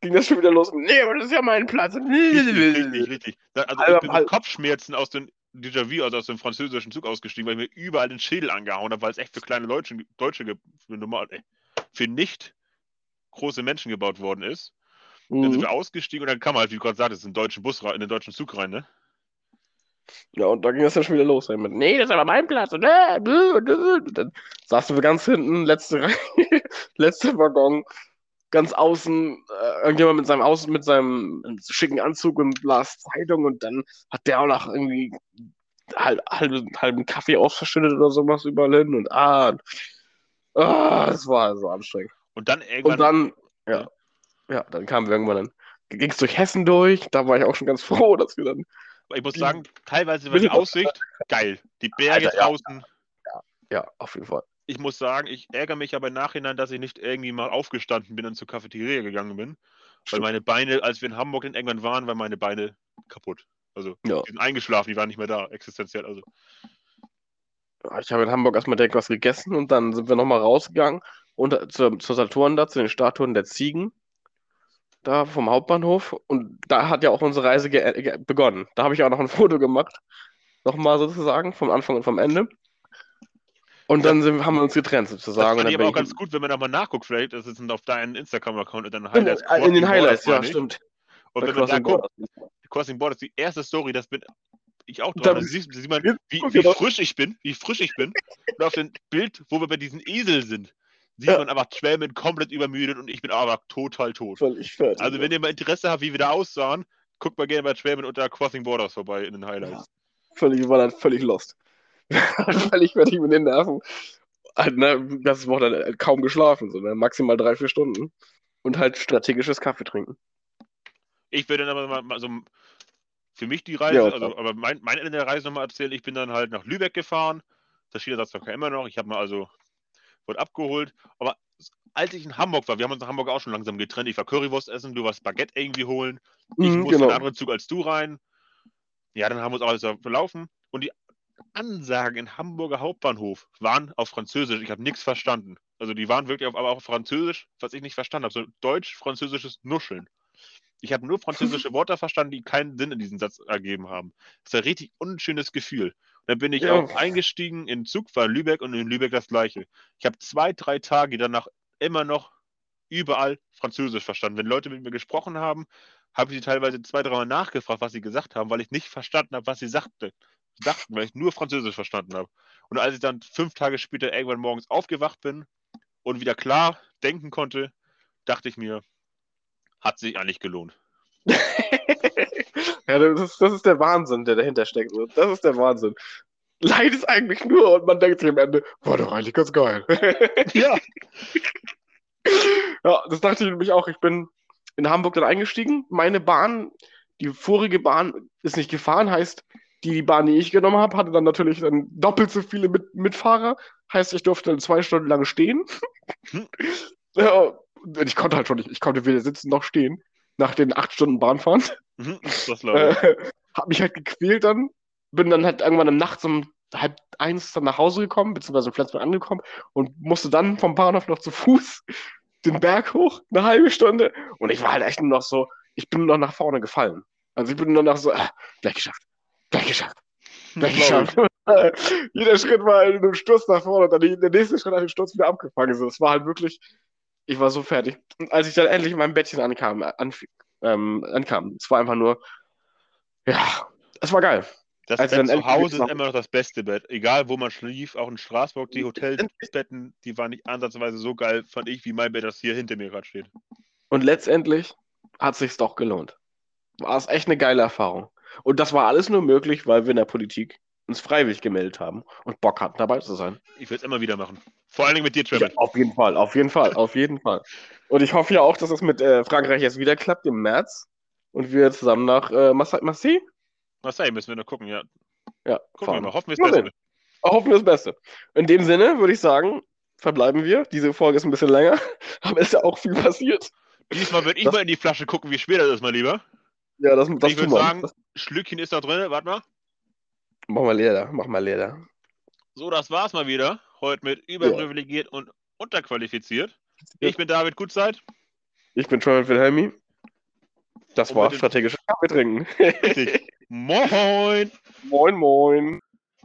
ging das schon wieder los. Nee, aber das ist ja mein Platz. Richtig, richtig, richtig. Also Halber- ich bin mit Kopfschmerzen aus dem Déjà-vu, also aus dem französischen Zug ausgestiegen, weil ich mir überall den Schädel angehauen habe, weil es echt für kleine Deutsche, Deutsche für, normal, ey, für nicht große Menschen gebaut worden ist. Dann sind Mhm. wir ausgestiegen und dann kam halt, wie du gerade sagtest, in den deutschen Bus rein, in den deutschen Zug rein, ne? Ja, und da ging das dann schon wieder los. ey, Mit, nee, das ist aber mein Platz. Und, äh, äh, und dann saßen wir ganz hinten, letzte Reihe, letzter Waggon, ganz außen, äh, irgendjemand mit seinem, Aus mit seinem schicken Anzug und las Zeitung und dann hat der auch noch irgendwie halb, halb, halben Kaffee ausverschüttet oder sowas überall hin und ah, und, ah, das war so anstrengend. Und dann irgendwann. Und dann, ja, ja, dann kamen wir irgendwann dann, ging es durch Hessen durch, da war ich auch schon ganz froh, dass wir dann, ich muss sagen, teilweise war die? Aussicht geil. Die Berge Alter, ja. draußen. ja, auf jeden Fall. Ich muss sagen, ich ärgere mich aber im Nachhinein, dass ich nicht irgendwie mal aufgestanden bin und zur Cafeteria gegangen bin. Weil meine Beine, als wir in Hamburg dann irgendwann waren, waren meine Beine kaputt. Also, Ja. die sind eingeschlafen, die waren nicht mehr da, existenziell. Also, Ich habe in Hamburg erstmal direkt was gegessen und dann sind wir nochmal rausgegangen und zur, zur Saturn da, zu den Statuen der Ziegen, da vom Hauptbahnhof. Und da hat ja auch unsere Reise begonnen. Da habe ich auch noch ein Foto gemacht, nochmal sozusagen, vom Anfang und vom Ende. Und dann sind, haben wir uns getrennt das sozusagen. fand ich dann aber auch ganz gut, wenn man nochmal nachguckt, vielleicht, das ist auf deinem Instagram-Account und dann ich, in, Highlights. äh, in den Highlights, ja, stimmt. Und wenn man da Crossing guckt, Borders. Crossing Borders, die erste Story, das bin ich auch Da dran. Da bist- sieht, sieht man, wie, wie das- frisch ich bin, wie frisch ich bin. Und auf dem Bild, wo wir bei diesem Esel sind, sieht Ja. man einfach Schwämen komplett übermüdet und ich bin aber total tot. Völlig fertig. Also wenn ihr mal Interesse habt, wie wir da aussahen, guckt mal gerne bei Schwämen unter Crossing Borders vorbei in den Highlights. völlig, war dann völlig lost. Völlig fertig mit den Nerven. Halt, ne, das Wochenende halt kaum geschlafen, so, ne? maximal drei, vier Stunden. Und halt strategisches Kaffee trinken. Ich würde dann aber mal, mal so für mich die Reise, Ja, also, aber mein, mein Ende der Reise nochmal erzählen. Ich bin dann halt nach Lübeck gefahren. Das Schienenersatzverkehr immer noch. Ich habe mal also, wurde abgeholt. Aber als ich in Hamburg war, wir haben uns in Hamburg auch schon langsam getrennt. Ich war Currywurst essen, du warst Baguette irgendwie holen. Ich Mhm, musste in genau. einen anderen Zug als du rein. Ja, dann haben wir uns alles verlaufen. Und die Ansagen in Hamburger Hauptbahnhof waren auf Französisch. Ich habe nichts verstanden. Also die waren wirklich auf, aber auch auf Französisch, was ich nicht verstanden habe. So deutsch-französisches Nuscheln. Ich habe nur französische Worte verstanden, die keinen Sinn in diesem Satz ergeben haben. Das ist ein richtig unschönes Gefühl. Und dann bin ich Ja. auch eingestiegen in Zug, war in Lübeck und in Lübeck das gleiche. Ich habe zwei, drei Tage danach immer noch überall Französisch verstanden. Wenn Leute mit mir gesprochen haben, habe ich sie teilweise zwei, dreimal nachgefragt, was sie gesagt haben, weil ich nicht verstanden habe, was sie sagte. Dachten, weil ich nur Französisch verstanden habe. Und als ich dann fünf Tage später irgendwann morgens aufgewacht bin und wieder klar denken konnte, dachte ich mir, hat sich eigentlich gelohnt. ja, das ist, das ist der Wahnsinn, der dahinter steckt. Das ist der Wahnsinn. Leid ist eigentlich nur und man denkt sich am Ende, war doch eigentlich ganz geil. Ja. Ja, das dachte ich nämlich auch. Ich bin in Hamburg dann eingestiegen. Meine Bahn, die vorige Bahn ist nicht gefahren, heißt, die Bahn, die ich genommen habe, hatte dann natürlich dann doppelt so viele Mit Mitfahrer. Heißt, ich durfte dann zwei Stunden lang stehen. Hm. Ja, ich konnte halt schon nicht, ich konnte weder sitzen noch stehen nach den acht Stunden Bahnfahren. Mhm, Das glaube ich. Äh, hab mich halt gequält dann. Bin dann halt irgendwann nachts um halb eins dann nach Hause gekommen, beziehungsweise in Flensburg angekommen und musste dann vom Bahnhof noch zu Fuß den Berg hoch, eine halbe Stunde. Und ich war halt echt nur noch so, ich bin nur noch nach vorne gefallen. Also ich bin nur noch so, ah, gleich geschafft, gleich geschafft, gleich Das glaub geschafft. Jeder Schritt war in einem Sturz nach vorne und dann der nächste Schritt hat den Sturz wieder abgefangen. So, es war halt wirklich, ich war so fertig. Und als ich dann endlich in meinem Bettchen ankam, an, ähm, ankam, es war einfach nur, ja, es war geil. Das Als wir Bett zu Hause ist immer noch das beste Bett. Egal, wo man schlief, auch in Straßburg, die Hotelbetten, die waren nicht ansatzweise so geil, fand ich, wie mein Bett, das hier hinter mir gerade steht. Und letztendlich hat sich's doch gelohnt. War es echt eine geile Erfahrung. Und das war alles nur möglich, weil wir in der Politik uns freiwillig gemeldet haben und Bock hatten, dabei zu sein. Ich würde es immer wieder machen. Vor allen Dingen mit dir, Ja, Trevor. auf jeden Fall, auf jeden Fall, auf jeden Fall. Und ich hoffe ja auch, dass es mit äh, Frankreich jetzt wieder klappt im März und wir zusammen nach äh, Marseille, Marseille Marseille müssen wir noch gucken, ja. ja, Gucken wir mal. Hoffen wir das Beste. Hoffen wir das Beste. In dem Sinne würde ich sagen, verbleiben wir. Diese Folge ist ein bisschen länger, aber ist ja auch viel passiert. Diesmal würde ich Das- mal in die Flasche gucken, wie schwer das ist, mein Lieber. Ja, das, das ich würde sagen, Schlückchen ist noch drin. Warte mal. mach mal leer da, mach mal leer da. So, das war's mal wieder. Heute mit überprivilegiert und unterqualifiziert. Ja. Ich bin David Gutzeit. Ich bin Trevor Wilhelmi. Das Und war strategisches Kaffee trinken. Richtig. Moin! moin, moin.